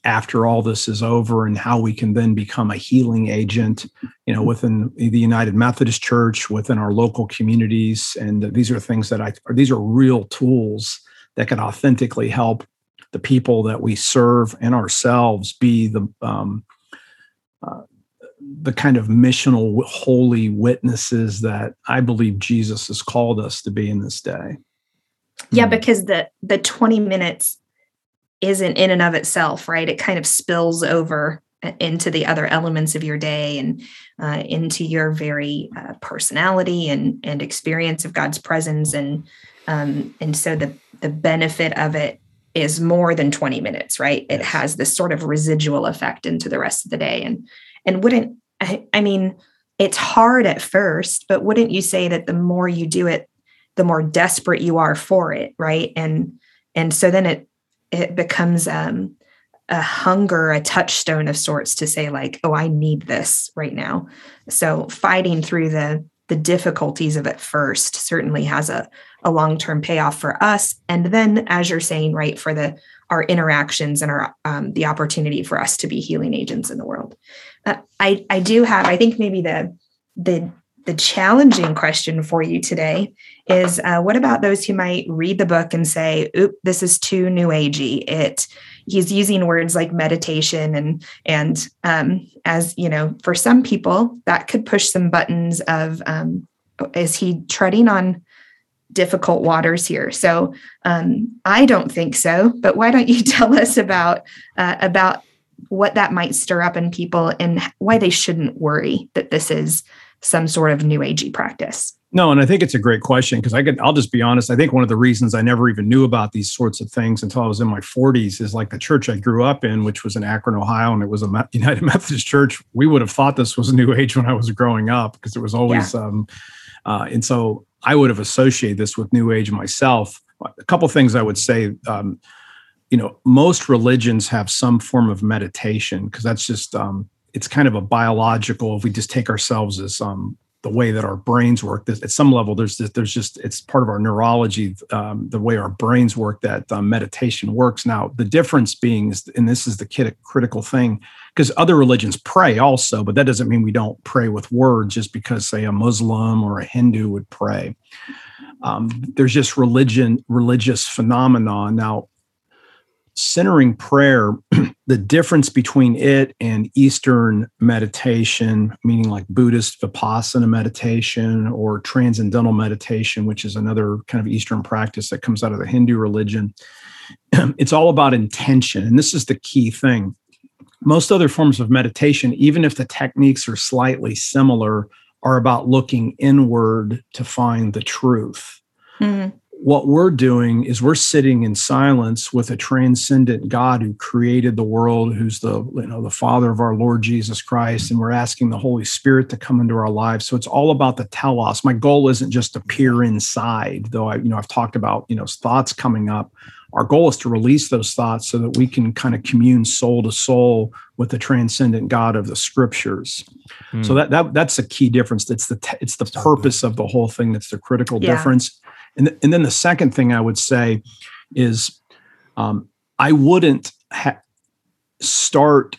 after all this is over and how we can then become a healing agent you know within the united methodist church within our local communities. And these are things that i these are real tools that can authentically help the people that we serve and ourselves be the um, uh, the kind of missional holy witnesses that i believe jesus has called us to be in this day. Yeah hmm. because the the 20 minutes isn't in and of itself, right? It kind of spills over uh, into the other elements of your day and uh, into your very uh, personality and and experience of God's presence. And um, and so the the benefit of it is more than 20 minutes right? It has this sort of residual effect into the rest of the day. And and wouldn't I, I mean it's hard at first but wouldn't you say that the more you do it the more desperate you are for it right? And and so then it it becomes um, a hunger, a touchstone of sorts to say like, oh, I need this right now. So fighting through the the difficulties of it first certainly has a, a long-term payoff for us. And then, as you're saying, right, for the our interactions and our um, the opportunity for us to be healing agents in the world. Uh, I I do have, I think maybe the the the challenging question for you today is uh, what about those who might read the book and say, oop, this is too new agey. It he's using words like meditation and and um, as you know, for some people that could push some buttons of um, is he treading on difficult waters here? So um, I don't think so. But why don't you [LAUGHS] tell us about uh, about what that might stir up in people and why they shouldn't worry that this is some sort of new agey practice? No, and I think it's a great question because I could I'll just be honest. I think one of the reasons I never even knew about these sorts of things until I was in my 40s is like the church I grew up in, which was in Akron, Ohio, and it was a [LAUGHS] United Methodist church. We would have thought this was a new age when I was growing up because it was always yeah. um uh, and so I would have associated this with new age myself. A couple things I would say um, you know, most religions have some form of meditation because that's just um, it's kind of a biological if we just take ourselves as um, the way that our brains work at some level there's there's just it's part of our neurology um, the way our brains work that um, meditation works. Now the difference being is and this is the critical thing because other religions pray also but that doesn't mean we don't pray with words just because say a muslim or a hindu would pray. Um, there's just religion religious phenomenon. Now centering prayer, [CLEARS THROAT] the difference between it and Eastern meditation, meaning like Buddhist Vipassana meditation or transcendental meditation, which is another kind of Eastern practice that comes out of the Hindu religion, [CLEARS THROAT] it's all about intention. And this is the key thing. Most other forms of meditation, even if the techniques are slightly similar, are about looking inward to find the truth. Mm-hmm what we're doing is we're sitting in silence with a transcendent God who created the world, who's the you know the Father of our Lord Jesus Christ, and we're asking the Holy Spirit to come into our lives. So it's all about the telos. My goal isn't just to peer inside, though I you know I've talked about you know thoughts coming up. Our goal is to release those thoughts so that we can kind of commune soul to soul with the transcendent God of the Scriptures. Hmm. So that that that's a key difference. It's the it's the purpose of the whole thing that's the critical yeah. difference and, th- and then the second thing I would say is um, I wouldn't ha- start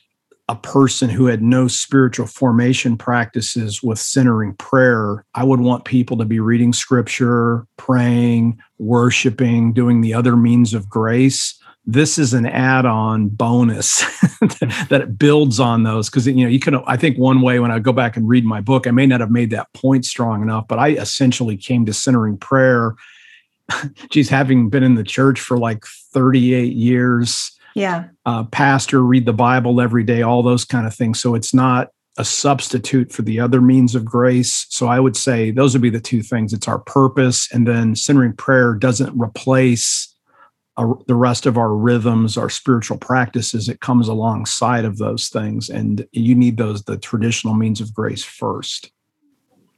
a person who had no spiritual formation practices with centering prayer. I would want people to be reading scripture, praying, worshiping, doing the other means of grace this is an add-on bonus [LAUGHS] that it builds on those. Because you know you can i think one way when i go back and read my book i may not have made that point strong enough but i essentially came to centering prayer. [LAUGHS] Geez having been in the church for like 38 years yeah. uh, pastor read the bible every day all those kind of things. So it's not a substitute for the other means of grace. So i would say those would be the two things. It's our purpose and then centering prayer doesn't replace the rest of our rhythms, our spiritual practices, it comes alongside of those things. And you need those, the traditional means of grace first.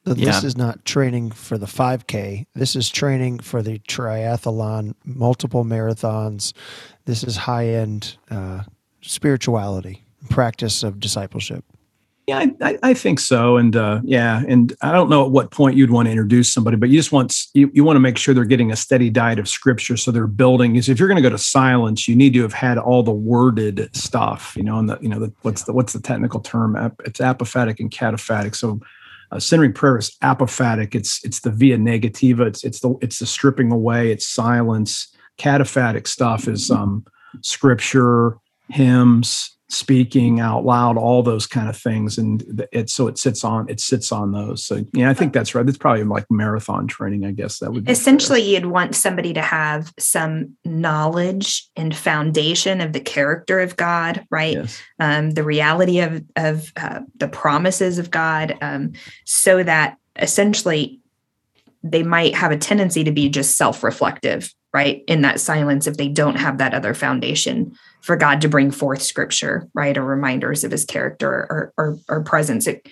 So this yeah. is not training for the 5K. This is training for the triathlon, multiple marathons. This is high end uh, spirituality, practice of discipleship. Yeah, I, I, think so. And uh, yeah, and I don't know at what point you'd want to introduce somebody, but you just want you, you want to make sure they're getting a steady diet of scripture. So they're building is if you're going to go to silence, you need to have had all the worded stuff, you know, and the, you know, the, what's the, what's the technical term? It's apophatic and cataphatic. So uh, centering prayer is apophatic. It's, it's the via negativa. It's, it's the, it's the stripping away. It's silence. Cataphatic stuff is um, scripture, hymns, speaking out loud all those kind of things and it so it sits on it sits on those so yeah i think that's right it's probably like marathon training i guess that would be essentially fair. you'd want somebody to have some knowledge and foundation of the character of god right yes. um, the reality of of uh, the promises of god um, so that essentially they might have a tendency to be just self-reflective right in that silence if they don't have that other foundation for God to bring forth scripture, right? Or reminders of his character or, or, or presence. It,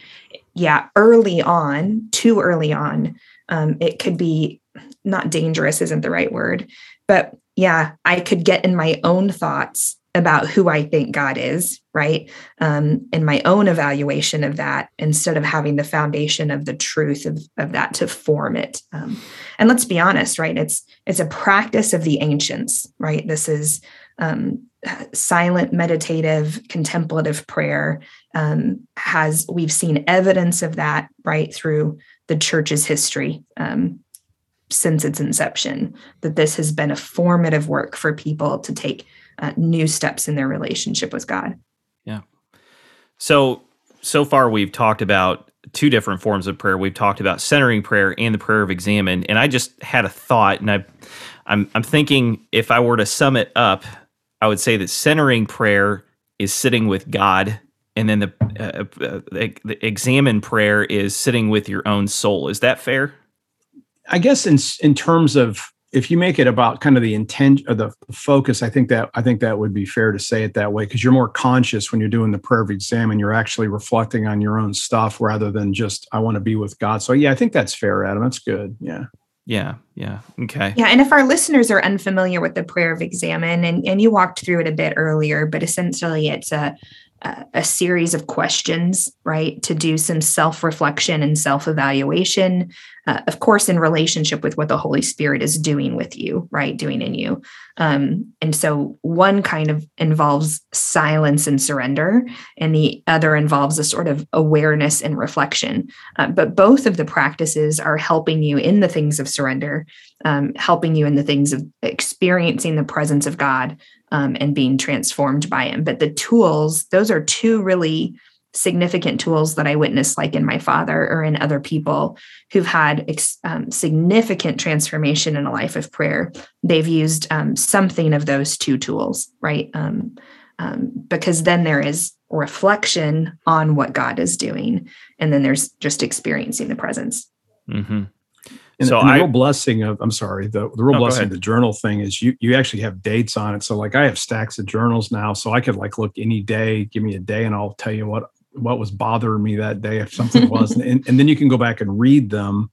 yeah, early on, too early on, um, it could be not dangerous, isn't the right word, but yeah, I could get in my own thoughts about who I think God is, right? Um, and my own evaluation of that instead of having the foundation of the truth of, of that to form it. Um, and let's be honest, right? It's it's a practice of the ancients, right? This is um, silent, meditative, contemplative prayer um, has we've seen evidence of that right through the church's history um, since its inception. That this has been a formative work for people to take uh, new steps in their relationship with God. Yeah. So so far we've talked about two different forms of prayer. We've talked about centering prayer and the prayer of examen. And I just had a thought, and I, I'm I'm thinking if I were to sum it up I would say that centering prayer is sitting with God, and then the, uh, uh, the examen prayer is sitting with your own soul. Is that fair? I guess in in terms of if you make it about kind of the intent or the focus, I think that I think that would be fair to say it that way because you're more conscious when you're doing the prayer of examen. You're actually reflecting on your own stuff rather than just I want to be with God. So yeah, I think that's fair, Adam. That's good. Yeah. Yeah, yeah. Okay. Yeah. And if our listeners are unfamiliar with the prayer of examen, and, and you walked through it a bit earlier, but essentially it's a a series of questions, right? To do some self reflection and self evaluation, uh, of course, in relationship with what the Holy Spirit is doing with you, right? Doing in you. Um, and so one kind of involves silence and surrender, and the other involves a sort of awareness and reflection. Uh, but both of the practices are helping you in the things of surrender, um, helping you in the things of experiencing the presence of God um, and being transformed by him. But the tools, those are two really significant tools that I witnessed, like in my father or in other people who've had ex- um, significant transformation in a life of prayer. They've used um, something of those two tools, right? Um, um, because then there is reflection on what God is doing, and then there's just experiencing the presence. Mm-hmm. And, so and the I, real blessing of I'm sorry, the, the real blessing of the journal thing is you you actually have dates on it. So like I have stacks of journals now, so I could like look any day, give me a day, and I'll tell you what what was bothering me that day if something was, [LAUGHS] and, and then you can go back and read them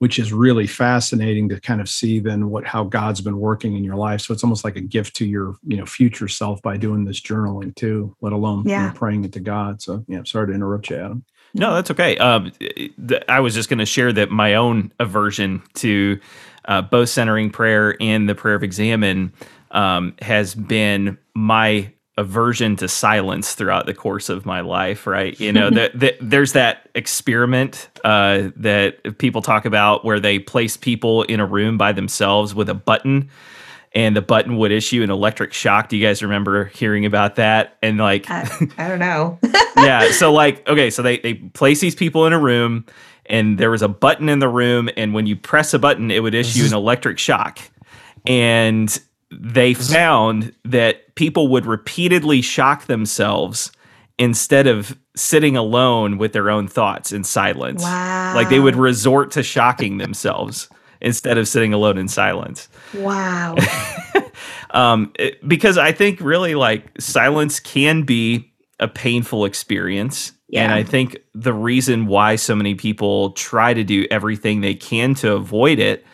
which is really fascinating to kind of see then what how God's been working in your life. So it's almost like a gift to your you know future self by doing this journaling too, let alone yeah. you know, praying it to God. So yeah, sorry to interrupt you, Adam. No, that's okay. Um, th- I was just going to share that my own aversion to uh, both centering prayer and the prayer of examen um, has been my aversion to silence throughout the course of my life, right? You know, [LAUGHS] that the, there's that experiment uh, that people talk about where they place people in a room by themselves with a button and the button would issue an electric shock. Do you guys remember hearing about that? And like, I, [LAUGHS] I don't know. [LAUGHS] yeah. So like, okay, so they, they place these people in a room and there was a button in the room. And when you press a button, it would issue an electric shock. And they found that people would repeatedly shock themselves instead of sitting alone with their own thoughts in silence. Wow. Like they would resort to shocking themselves [LAUGHS] instead of sitting alone in silence. Wow. [LAUGHS] um, it, because I think really like silence can be a painful experience. Yeah. And I think the reason why so many people try to do everything they can to avoid it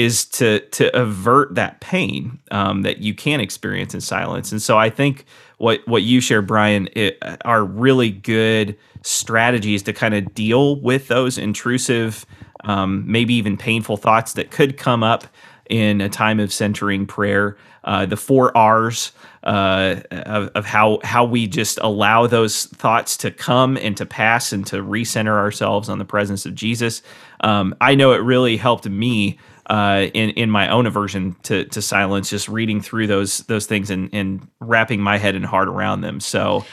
is to to avert that pain um, that you can experience in silence. And so I think what what you share, Brian, it, are really good strategies to kind of deal with those intrusive, um, maybe even painful thoughts that could come up in a time of centering prayer. Uh, the four R's uh, of, of, how how we just allow those thoughts to come and to pass and to recenter ourselves on the presence of Jesus. Um, I know it really helped me uh, in in my own aversion to to silence, just reading through those those things and and wrapping my head and heart around them. So,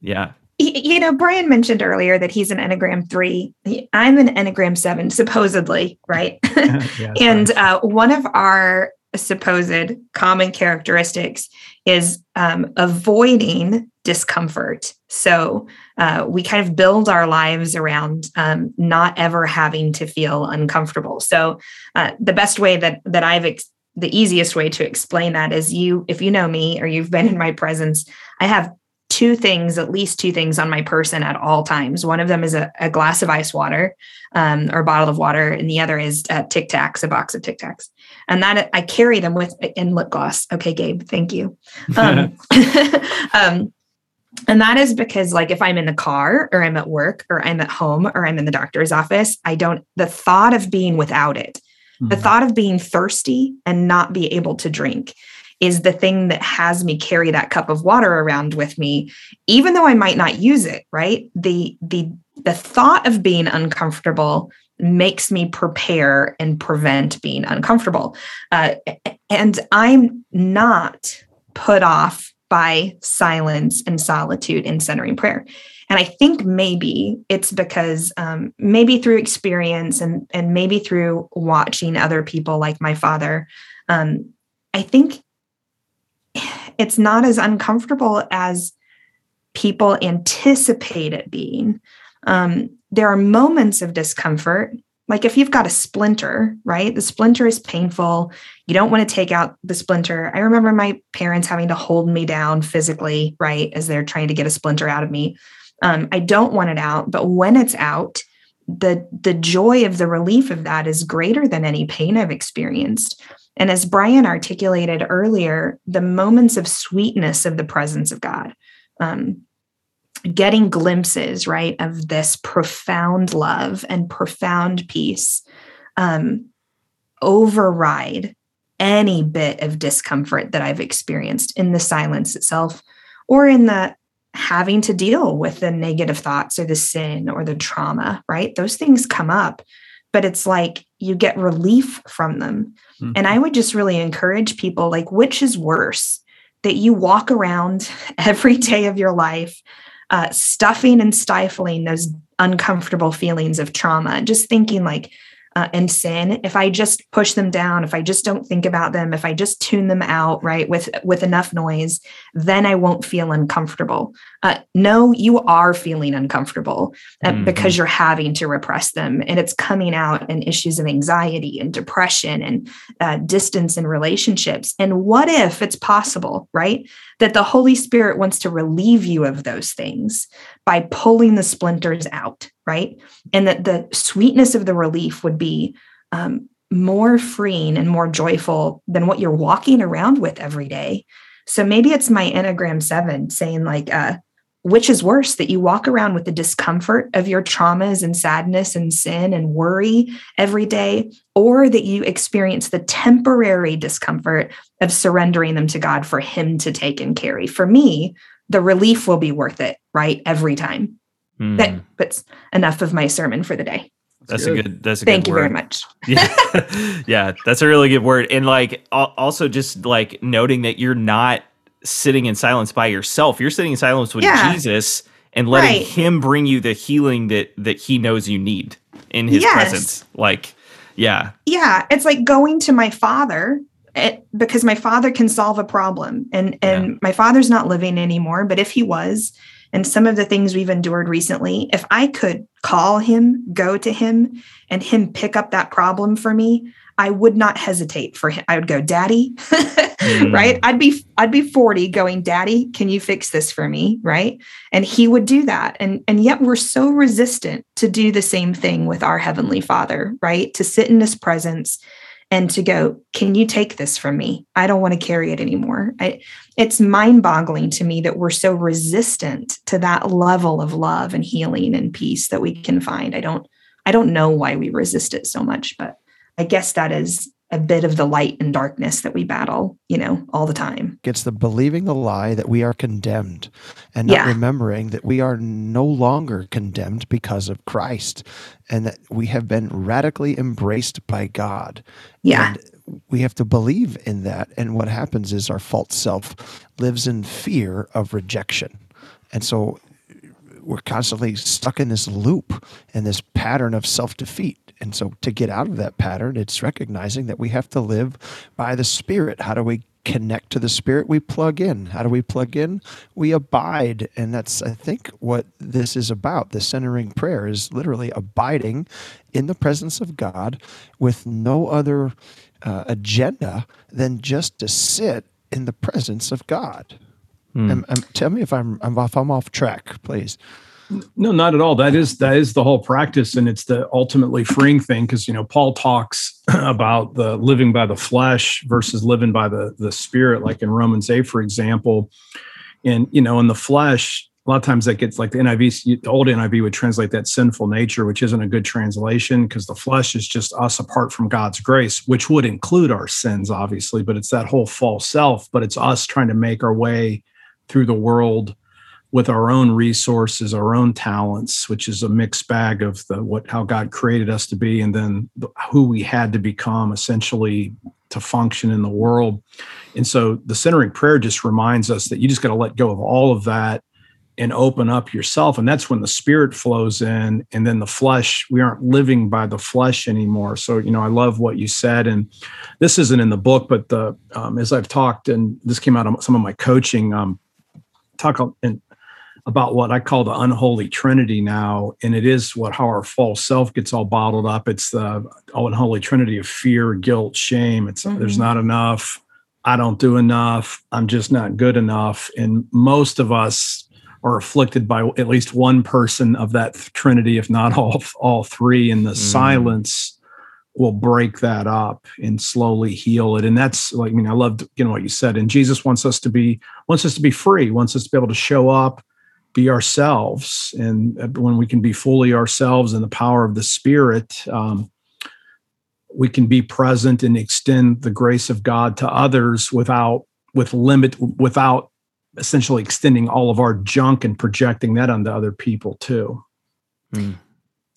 yeah. You know, Brian mentioned earlier that he's an Enneagram three. I'm an Enneagram seven, supposedly, right? [LAUGHS] yeah, [LAUGHS] and uh, one of our supposed common characteristics is um, avoiding discomfort. So uh, we kind of build our lives around um, not ever having to feel uncomfortable. So uh, the best way that that I've ex- the easiest way to explain that is you if you know me or you've been in my presence, I have two things, at least two things on my person at all times. One of them is a, a glass of ice water um, or a bottle of water, and the other is uh, Tic Tacs, a box of Tic Tacs. And that I carry them with in lip gloss. Okay, Gabe, thank you. [LAUGHS] Um, [LAUGHS] um, and that is because, like, if I'm in the car or I'm at work or I'm at home or I'm in the doctor's office, I don't, the thought of being without it, mm-hmm. the thought of being thirsty and not be able to drink is the thing that has me carry that cup of water around with me even though i might not use it right the the the thought of being uncomfortable makes me prepare and prevent being uncomfortable uh, and i'm not put off by silence and solitude in centering prayer. And I think maybe it's because um, maybe through experience and and maybe through watching other people like my father, um, I think it's not as uncomfortable as people anticipate it being. Um, there are moments of discomfort like if you've got a splinter, right? The splinter is painful. You don't want to take out the splinter. I remember my parents having to hold me down physically, right, as they're trying to get a splinter out of me. Um, I don't want it out, but when it's out, the the joy of the relief of that is greater than any pain I've experienced. And as Brian articulated earlier, the moments of sweetness of the presence of God. Um, getting glimpses, right, of this profound love and profound peace um, override any bit of discomfort that I've experienced in the silence itself or in the having to deal with the negative thoughts or the sin or the trauma, right? Those things come up, but it's like you get relief from them. Mm-hmm. And I would just really encourage people like, which is worse? That you walk around [LAUGHS] every day of your life uh, stuffing and stifling those uncomfortable feelings of trauma, just thinking like, uh, and sin if i just push them down if i just don't think about them if i just tune them out right with with enough noise then i won't feel uncomfortable. Uh, no you are feeling uncomfortable uh, mm-hmm. because you're having to repress them and it's coming out in issues of anxiety and depression and uh, distance in relationships. And what if it's possible right that the holy spirit wants to relieve you of those things by pulling the splinters out right? And that the sweetness of the relief would be um, more freeing and more joyful than what you're walking around with every day. So maybe it's my Enneagram 7 saying, like, uh, which is worse that you walk around with the discomfort of your traumas and sadness and sin and worry every day, or that you experience the temporary discomfort of surrendering them to God for Him to take and carry. For me, the relief will be worth it, right? Every time. Mm. That, puts enough of my sermon for the day. That's, a good. That's a good Thank good you word. very much. [LAUGHS] yeah, yeah, that's a really good word. And like, also just like noting that you're not sitting in silence by yourself. You're sitting in silence with yeah. Jesus and letting right. Him bring you the healing that that He knows you need in His yes. presence. Like, yeah, yeah, it's like going to my Father it, eh, because my father can solve a problem and and yeah. my father's not living anymore but if he was and some of the things we've endured recently, if I could call him, go to him, and him pick up that problem for me, I would not hesitate for him. I would go, Daddy, [LAUGHS] mm. right? I'd be I'd be 40 going, Daddy, can you fix this for me? Right. And he would do that. And, and yet we're so resistant to do the same thing with our Heavenly Father, right? To sit in his presence and to go, can you take this from me? I don't want to carry it anymore. I, it's mind boggling to me that we're so resistant to that level of love and healing and peace that we can find. I don't, I don't know why we resist it so much, but I guess that is a bit of the light and darkness that we battle, you know, all the time. It's the believing the lie that we are condemned and not yeah. remembering that we are no longer condemned because of Christ and that we have been radically embraced by God. Yeah. And we have to believe in that. And what happens is our false self lives in fear of rejection. And so we're constantly stuck in this loop and this pattern of self defeat. And so to get out of that pattern, it's recognizing that we have to live by the Spirit. How do we connect to the Spirit? We plug in. How do we plug in? We abide. And that's, I think, what this is about. The centering prayer is literally abiding in the presence of God with no other uh, agenda than just to sit in the presence of God. Hmm. tell me if I'm, I'm off, I'm off track, please. No, not at all. That is that is the whole practice, and it's the ultimately freeing thing because you know Paul talks [CLEARS THROAT] about the living by the flesh versus living by the the spirit, like in Romans eight, for example. And you know, in the flesh, a lot of times that gets like the NIV, the old NIV would translate that sinful nature, which isn't a good translation because the flesh is just us apart from God's grace, which would include our sins, obviously, but it's that whole false self. But it's us trying to make our way through the world with our own resources, our own talents, which is a mixed bag of the what how God created us to be, and then who we had to become essentially to function in the world. And so the centering prayer just reminds us that you just got to let go of all of that and open up yourself. And that's when the spirit flows in, and then the flesh, we aren't living by the flesh anymore. So, you know, I love what you said. And this isn't in the book, but the um, as I've talked, and this came out of some of my coaching, um, talk and about what I call the unholy trinity now. And it is what how our false self gets all bottled up. It's the unholy trinity of fear, guilt, shame. It's mm-hmm. there's not enough. I don't do enough. I'm just not good enough. And most of us are afflicted by at least one person of that trinity, if not all all three. And the mm. silence will break that up and slowly heal it. And that's like, I mean, I loved you know what you said. And Jesus wants us to be wants us to be free, wants us to be able to show up be ourselves and uh, when we can be fully ourselves in the power of the spirit um, we can be present and extend the grace of god to others without with limit without essentially extending all of our junk and projecting that onto other people too mm.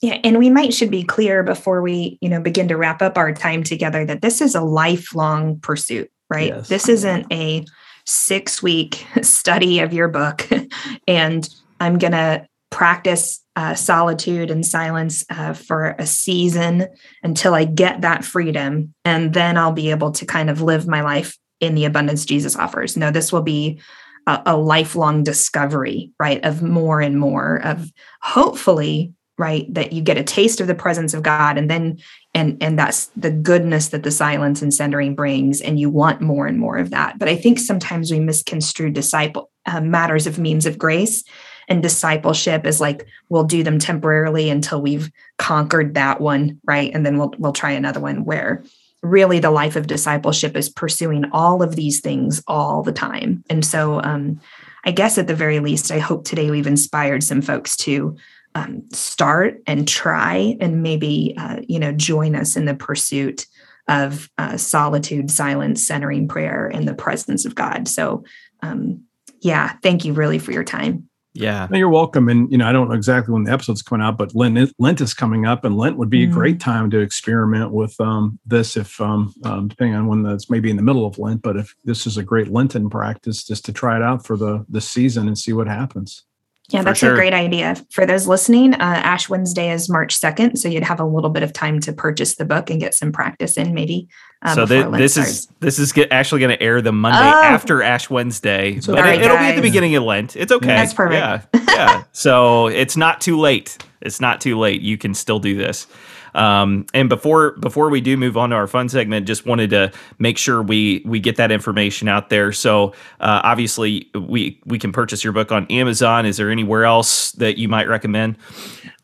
yeah and we might should be clear before we you know begin to wrap up our time together that this is a lifelong pursuit right yes. this isn't a six week study of your book [LAUGHS] and I'm going to practice uh, solitude and silence uh, for a season until I get that freedom. And then I'll be able to kind of live my life in the abundance Jesus offers. No, this will be a, a lifelong discovery, right? Of more and more of hopefully right? That you get a taste of the presence of god and then and and that's the goodness that the silence and centering brings and you want more and more of that. But i think sometimes we misconstrue disciple uh, matters of means of grace and discipleship is like we'll do them temporarily until we've conquered that one right? And then we'll we'll try another one where really the life of discipleship is pursuing all of these things all the time. And so um i guess at the very least i hope today we've inspired some folks to um, start and try and maybe uh, you know join us in the pursuit of uh, solitude silence centering prayer and the presence of god so um, yeah thank you really for your time yeah. No, you're welcome. And, you know, I don't know exactly when the episode's coming out, but Lent, is, Lent is coming up and Lent would be mm-hmm. a great time to experiment with um, this if, um, um, depending on when that's maybe in the middle of Lent, but if this is a great Lenten practice, just to try it out for the, the season and see what happens. Yeah, that's sure. a great idea. For those listening, uh, Ash Wednesday is March 2nd. So you'd have a little bit of time to purchase the book and get some practice in maybe. Uh, so th- this starts. is this is get, actually going to air the Monday oh. after Ash Wednesday, but right, it, will be at the beginning of Lent. It's okay. That's perfect. Yeah, yeah. so it's not too late. It's not too late. You can still do this. Um, and before before we do move on to our fun segment, just wanted to make sure we we get that information out there. So uh, obviously we we can purchase your book on Amazon. Is there anywhere else that you might recommend?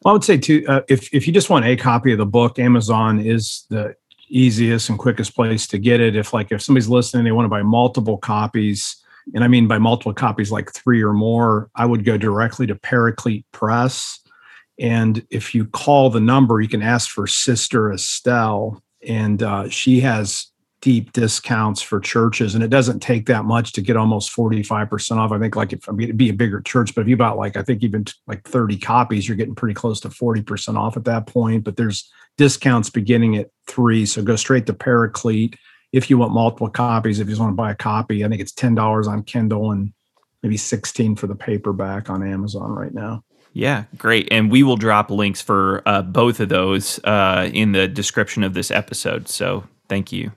Well, I would say too, uh, if if you just want a copy of the book, Amazon is the easiest and quickest place to get it. If like if somebody's listening, they want to buy multiple copies, and I mean by multiple copies, like three or more, I would go directly to Paraclete Press and if you call the number, you can ask for Sister Estelle, and uh, she has deep discounts for churches. And it doesn't take that much to get almost 45% off. I think, like, if it'd be a bigger church, but if you bought, like, I think even like 30 copies, you're getting pretty close to 40% off at that point. But there's discounts beginning at three. So go straight to Paraclete. If you want multiple copies, if you just want to buy a copy, I think it's $10 on Kindle and maybe 16 for the paperback on Amazon right now. Yeah, great. And we will drop links for uh, both of those uh, in the description of this episode. So thank you.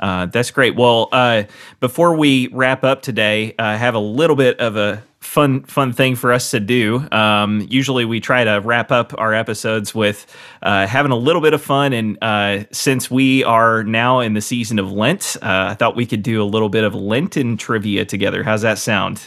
Uh, that's great. Well, uh, before we wrap up today, I have a little bit of a fun fun thing for us to do. Um, usually, we try to wrap up our episodes with uh, having a little bit of fun. And uh, since we are now in the season of Lent, I thought we could do a little bit of Lenten trivia together. How's that sound?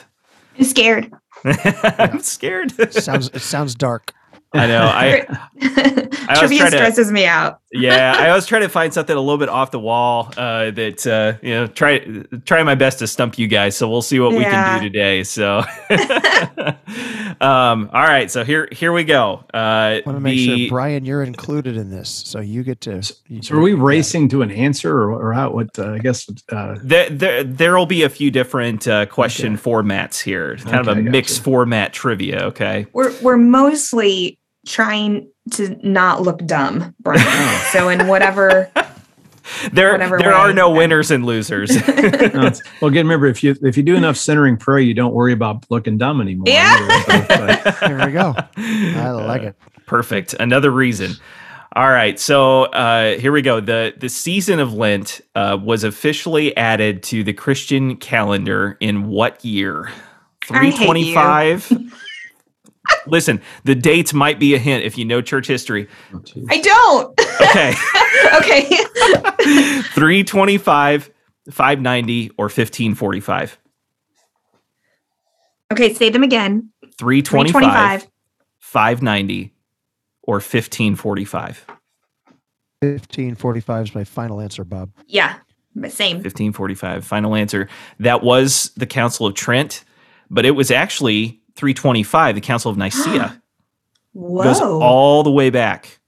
I'm scared. [LAUGHS] I'm scared. sounds it sounds dark. I know. I, I [LAUGHS] [LAUGHS] trivia stresses me out. [LAUGHS] yeah, I always try to find something a little bit off the wall uh, that uh, you know try try my best to stump you guys. So we'll see what yeah. we can do today. So, [LAUGHS] um, all right. So here here we go. Uh, I want to make the, sure Brian, you're included in this, so you get to. You, so are we racing to an answer, or, or how? What uh, I guess uh, there, there there will be a few different uh, question okay. formats here, kind okay, of a mixed gotcha. format trivia. Okay, we're we're mostly trying to not look dumb, Brian. Oh. so in whatever [LAUGHS] there whatever there way. are no winners and losers. [LAUGHS] no, well, again, remember if you if you do enough centering prayer, you don't worry about looking dumb anymore. Yeah. [LAUGHS] there we go. I like it. Perfect. Another reason. All right, so uh, here we go. the The season of Lent uh, was officially added to the Christian calendar in what year? Three twenty five. Listen, the dates might be a hint if you know church history. I don't. Okay. [LAUGHS] okay. [LAUGHS] 325, 590, or 1545. Okay, say them again. 325, 325. 590, or 1545. 1545 is my final answer, Bob. Yeah, same. 1545, final answer. That was the Council of Trent, but it was actually 325, the Council of [GASPS] Nicaea. Whoa. Goes all the way back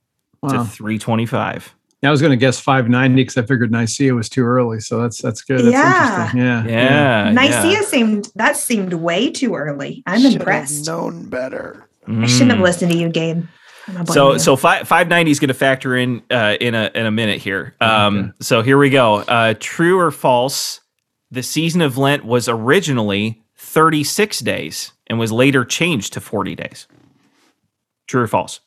wow. to 325. I was going to guess 590 because I figured Nicaea was too early. So that's that's good. That's yeah. Yeah. Yeah. Nicaea yeah. seemed that seemed way too early. I'm Should impressed. known better. I shouldn't have mm. listened to you, Gabe. So so five five ninety is going to factor in uh, in a in a minute here. Um, okay. So here we go. Uh, true or false? The season of Lent was originally thirty six days and was later changed to 40 days. True or false?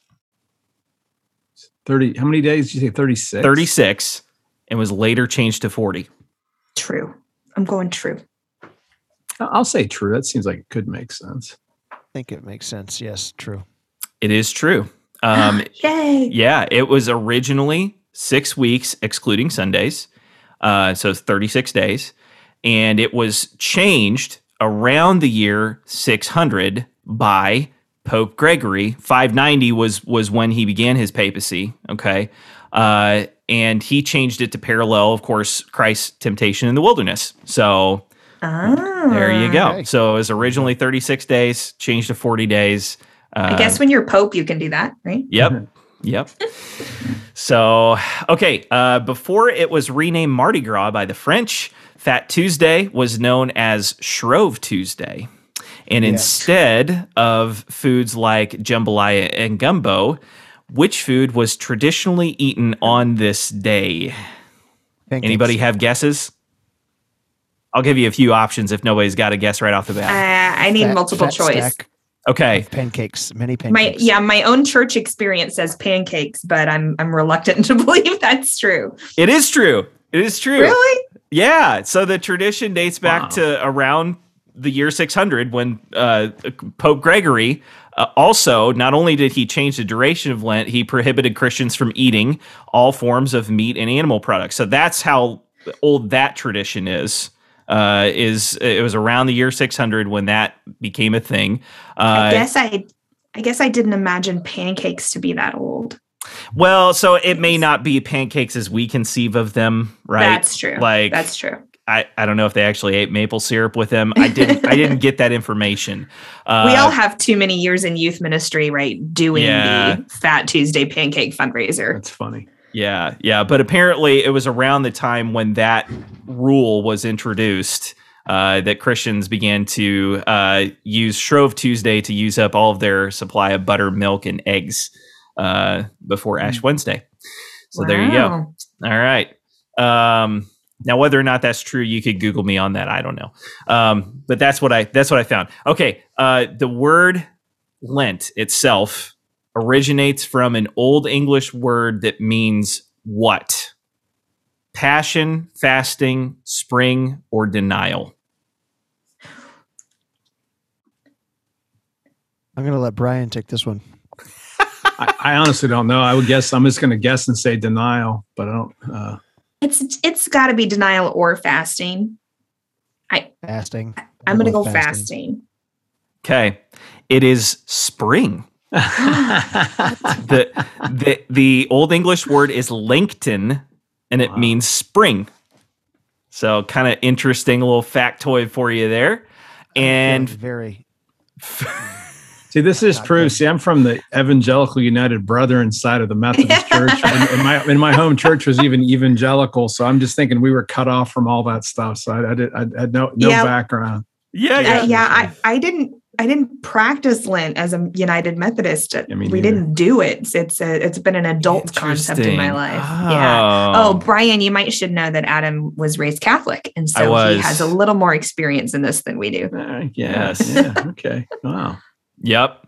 30. How many days did you say? 36? 36 and was later changed to 40. True. I'm going true. I'll say true. That seems like it could make sense. I think it makes sense. Yes, true. It is true. Um, [GASPS] Yay. yeah, it was originally six weeks, excluding Sundays. Uh, so it's 36 days. And it was changed around the year 600 by Pope Gregory. 590 was was when he began his papacy. Okay. Uh, and he changed it to parallel, of course, Christ's temptation in the wilderness. So Ah. there you go. Okay. So it was originally 36 days, changed to 40 days. Uh, I guess when you're Pope, you can do that, right? Yep. [LAUGHS] Yep. So, okay. Uh, before it was renamed Mardi Gras by the French, Fat Tuesday was known as Shrove Tuesday. And Yes. instead of foods like jambalaya and gumbo, which food was traditionally eaten on this day? Pancakes. Anybody have guesses? I'll give you a few options if nobody's got a guess right off the Uh, bat. I need Fat- multiple fat choice. stack Okay. pancakes, many My pancakes. yeah, my own church experience says pancakes, but I'm I'm reluctant [LAUGHS] to believe that's true. It is true. It is true. Really? Yeah. So the tradition dates back Wow. to around the year 600 when uh, Pope Gregory uh, also, not only did he change the duration of Lent, he prohibited Christians from eating all forms of meat and animal products. So that's how old that tradition is. Uh, is it was around the year 600 when that became a thing. I Uh, guess I I guess I didn't imagine pancakes to be that old. Well, so it may not be pancakes as we conceive of them, right? That's true. Like that's true. I, I don't know if they actually ate maple syrup with them. I didn't I didn't [LAUGHS] get that information. Uh, we all have too many years in youth ministry, right? Doing Yeah. the Fat Tuesday pancake fundraiser. That's funny. yeah, yeah, but apparently it was around the time when that rule was introduced uh, that Christians began to uh, use Shrove Tuesday to use up all of their supply of butter, milk, and eggs uh, before Ash Wednesday. So there you go. All right. Um, now, whether or not that's true, you could Google me on that. I don't know. Um, but that's what I that's what I found. Okay. Uh, the word Lent itself originates from an Old English word that means what? Passion, fasting, spring, or denial. I'm going to let Brian take this one. I, I honestly don't know. I would guess I'm just going to guess and say denial, but I don't. Uh, It's it's got to be denial or fasting. I fasting. I'm going to go fasting. Okay. It is spring. the the the old English word is lencten, and it Wow. means spring. So kind of interesting little factoid for you there. And very [LAUGHS] See, this is Not proof. See, I'm from the Evangelical United Brethren side of the Methodist [LAUGHS] Church, and, and my and my home church was even evangelical. So I'm just thinking we were cut off from all that stuff. So I, I did. I had no no Yeah. background. yeah, Uh, yeah. yeah, I, I didn't I didn't practice Lent as a United Methodist. me we neither. didn't do it. It's it's, a, it's been an adult concept in my Interesting. life. Yeah. Oh. Oh, Brian, you might should know that Adam was raised Catholic, and so he has a little more experience in this than we do. Uh, yeah, Yes. yeah. Okay. Wow. Yep.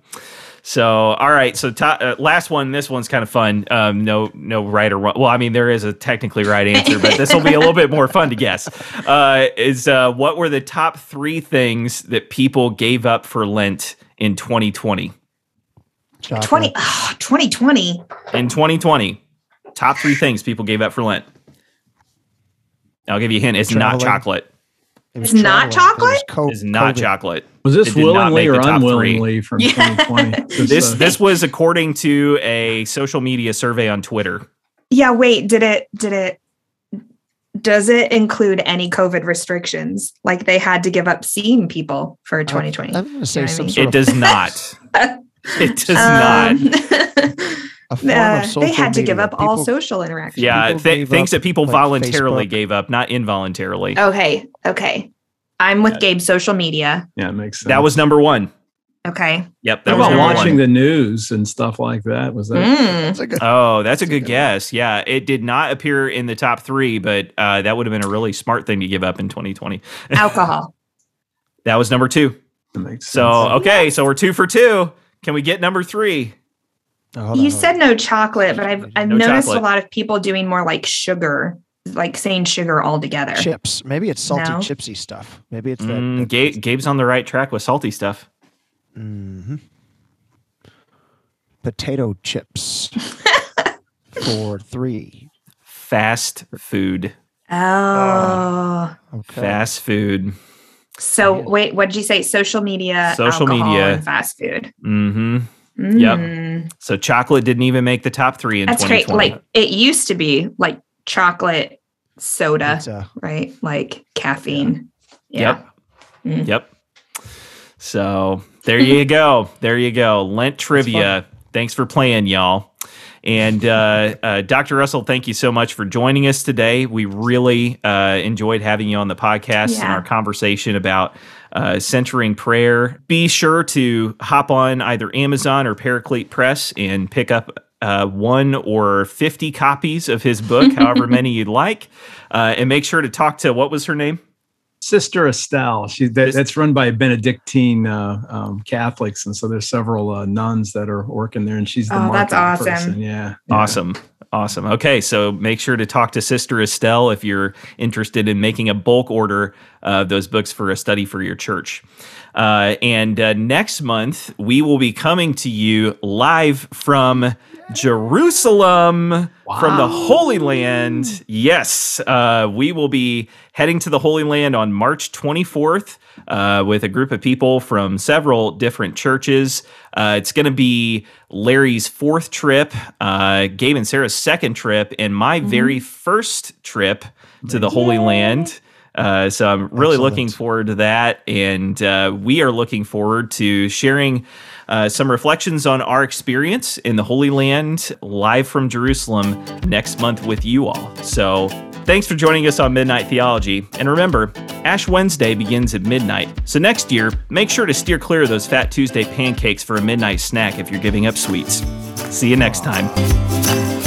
So, all right. So, to, uh, last one. This one's kind of fun. Um, no, no right or wrong. Well, I mean, there is a technically right answer, but this will be a little bit more fun to guess. Uh, is uh, what were the top three things that people gave up for Lent in 2020? chocolate. 20, oh, 2020. In 2020, top three things people gave up for Lent. I'll give you a hint. It's not chocolate. It was It's not traveling. It chocolate? co- It's not COVID. chocolate. Was this willingly or the top three. unwillingly from Yeah. 2020? [LAUGHS] This uh, this was according to a social media survey on Twitter. Yeah, wait, did it did it does it include any COVID restrictions? Like they had to give up seeing people for 2020. I'm going to say You know some mean? sort It of does [LAUGHS] not. [LAUGHS] It does not. Um, a form uh, of social they had to give media. up all social interaction. Yeah, th- things up, that people like, voluntarily Facebook. gave up, not involuntarily. Okay, okay. I'm with Yeah. Gabe social media. yeah, it makes sense. That was number one. Okay. Yep, What that was about watching one. the news and stuff like that? Was that? Mm. That's a good- Oh, that's a good good guess. Yeah, it did not appear in the top three, but uh, that would have been a really smart thing to give up in 2020. [LAUGHS] Alcohol. That was number two. That makes sense. So okay, so we're two for two. Can we get number three? Oh, you said no chocolate, but I've I've no noticed chocolate. a lot of people doing more like sugar, like saying sugar altogether. chips. Maybe it's salty No. chipsy stuff. Maybe it's that. Mm, that- Gabe, Gabe's on the right track with salty stuff. Mhm. Potato chips [LAUGHS] for three. Fast food. Oh, Okay. Fast food. so wait, what did you say? Social media, Social alcohol, media. and fast food. Mm-hmm. Yep. So chocolate didn't even make the top three in That's great. Like it used to be like chocolate soda, Pizza. right? Like caffeine. Yeah. Yep. Mm. Yep. So there you go. There you go. Lent trivia. Thanks for playing, y'all. And uh, uh, Dr. Russell, thank you so much for joining us today. We really uh, enjoyed having you on the podcast and our conversation about uh, centering prayer. Be sure to hop on either Amazon or Paraclete Press and pick up uh, one or 50 copies of his book, [LAUGHS] however many you'd like. Uh, and make sure to talk to what was her name? Sister Estelle. She that, that's run by Benedictine uh, um, Catholics, and so there's several uh, nuns that are working there, and she's the Oh, that's marketing awesome. person. Yeah, yeah. Awesome. Awesome. Okay, so make sure to talk to Sister Estelle if you're interested in making a bulk order of those books for a study for your church. Uh, and uh, next month, we will be coming to you live from Jerusalem, from the Holy Land. Yes, uh, we will be heading to the Holy Land on March 24th uh, with a group of people from several different churches. Uh, it's going to be Larry's fourth trip, uh, Gabe and Sarah's second trip, and my very first trip to the Holy Land. Uh, so I'm really Excellent. looking forward to that, and uh, we are looking forward to sharing uh, some reflections on our experience in the Holy Land live from Jerusalem next month with you all. So thanks for joining us on Midnight Theology, and remember, Ash Wednesday begins at midnight. So next year, make sure to steer clear of those Fat Tuesday pancakes for a midnight snack if you're giving up sweets. See you next time.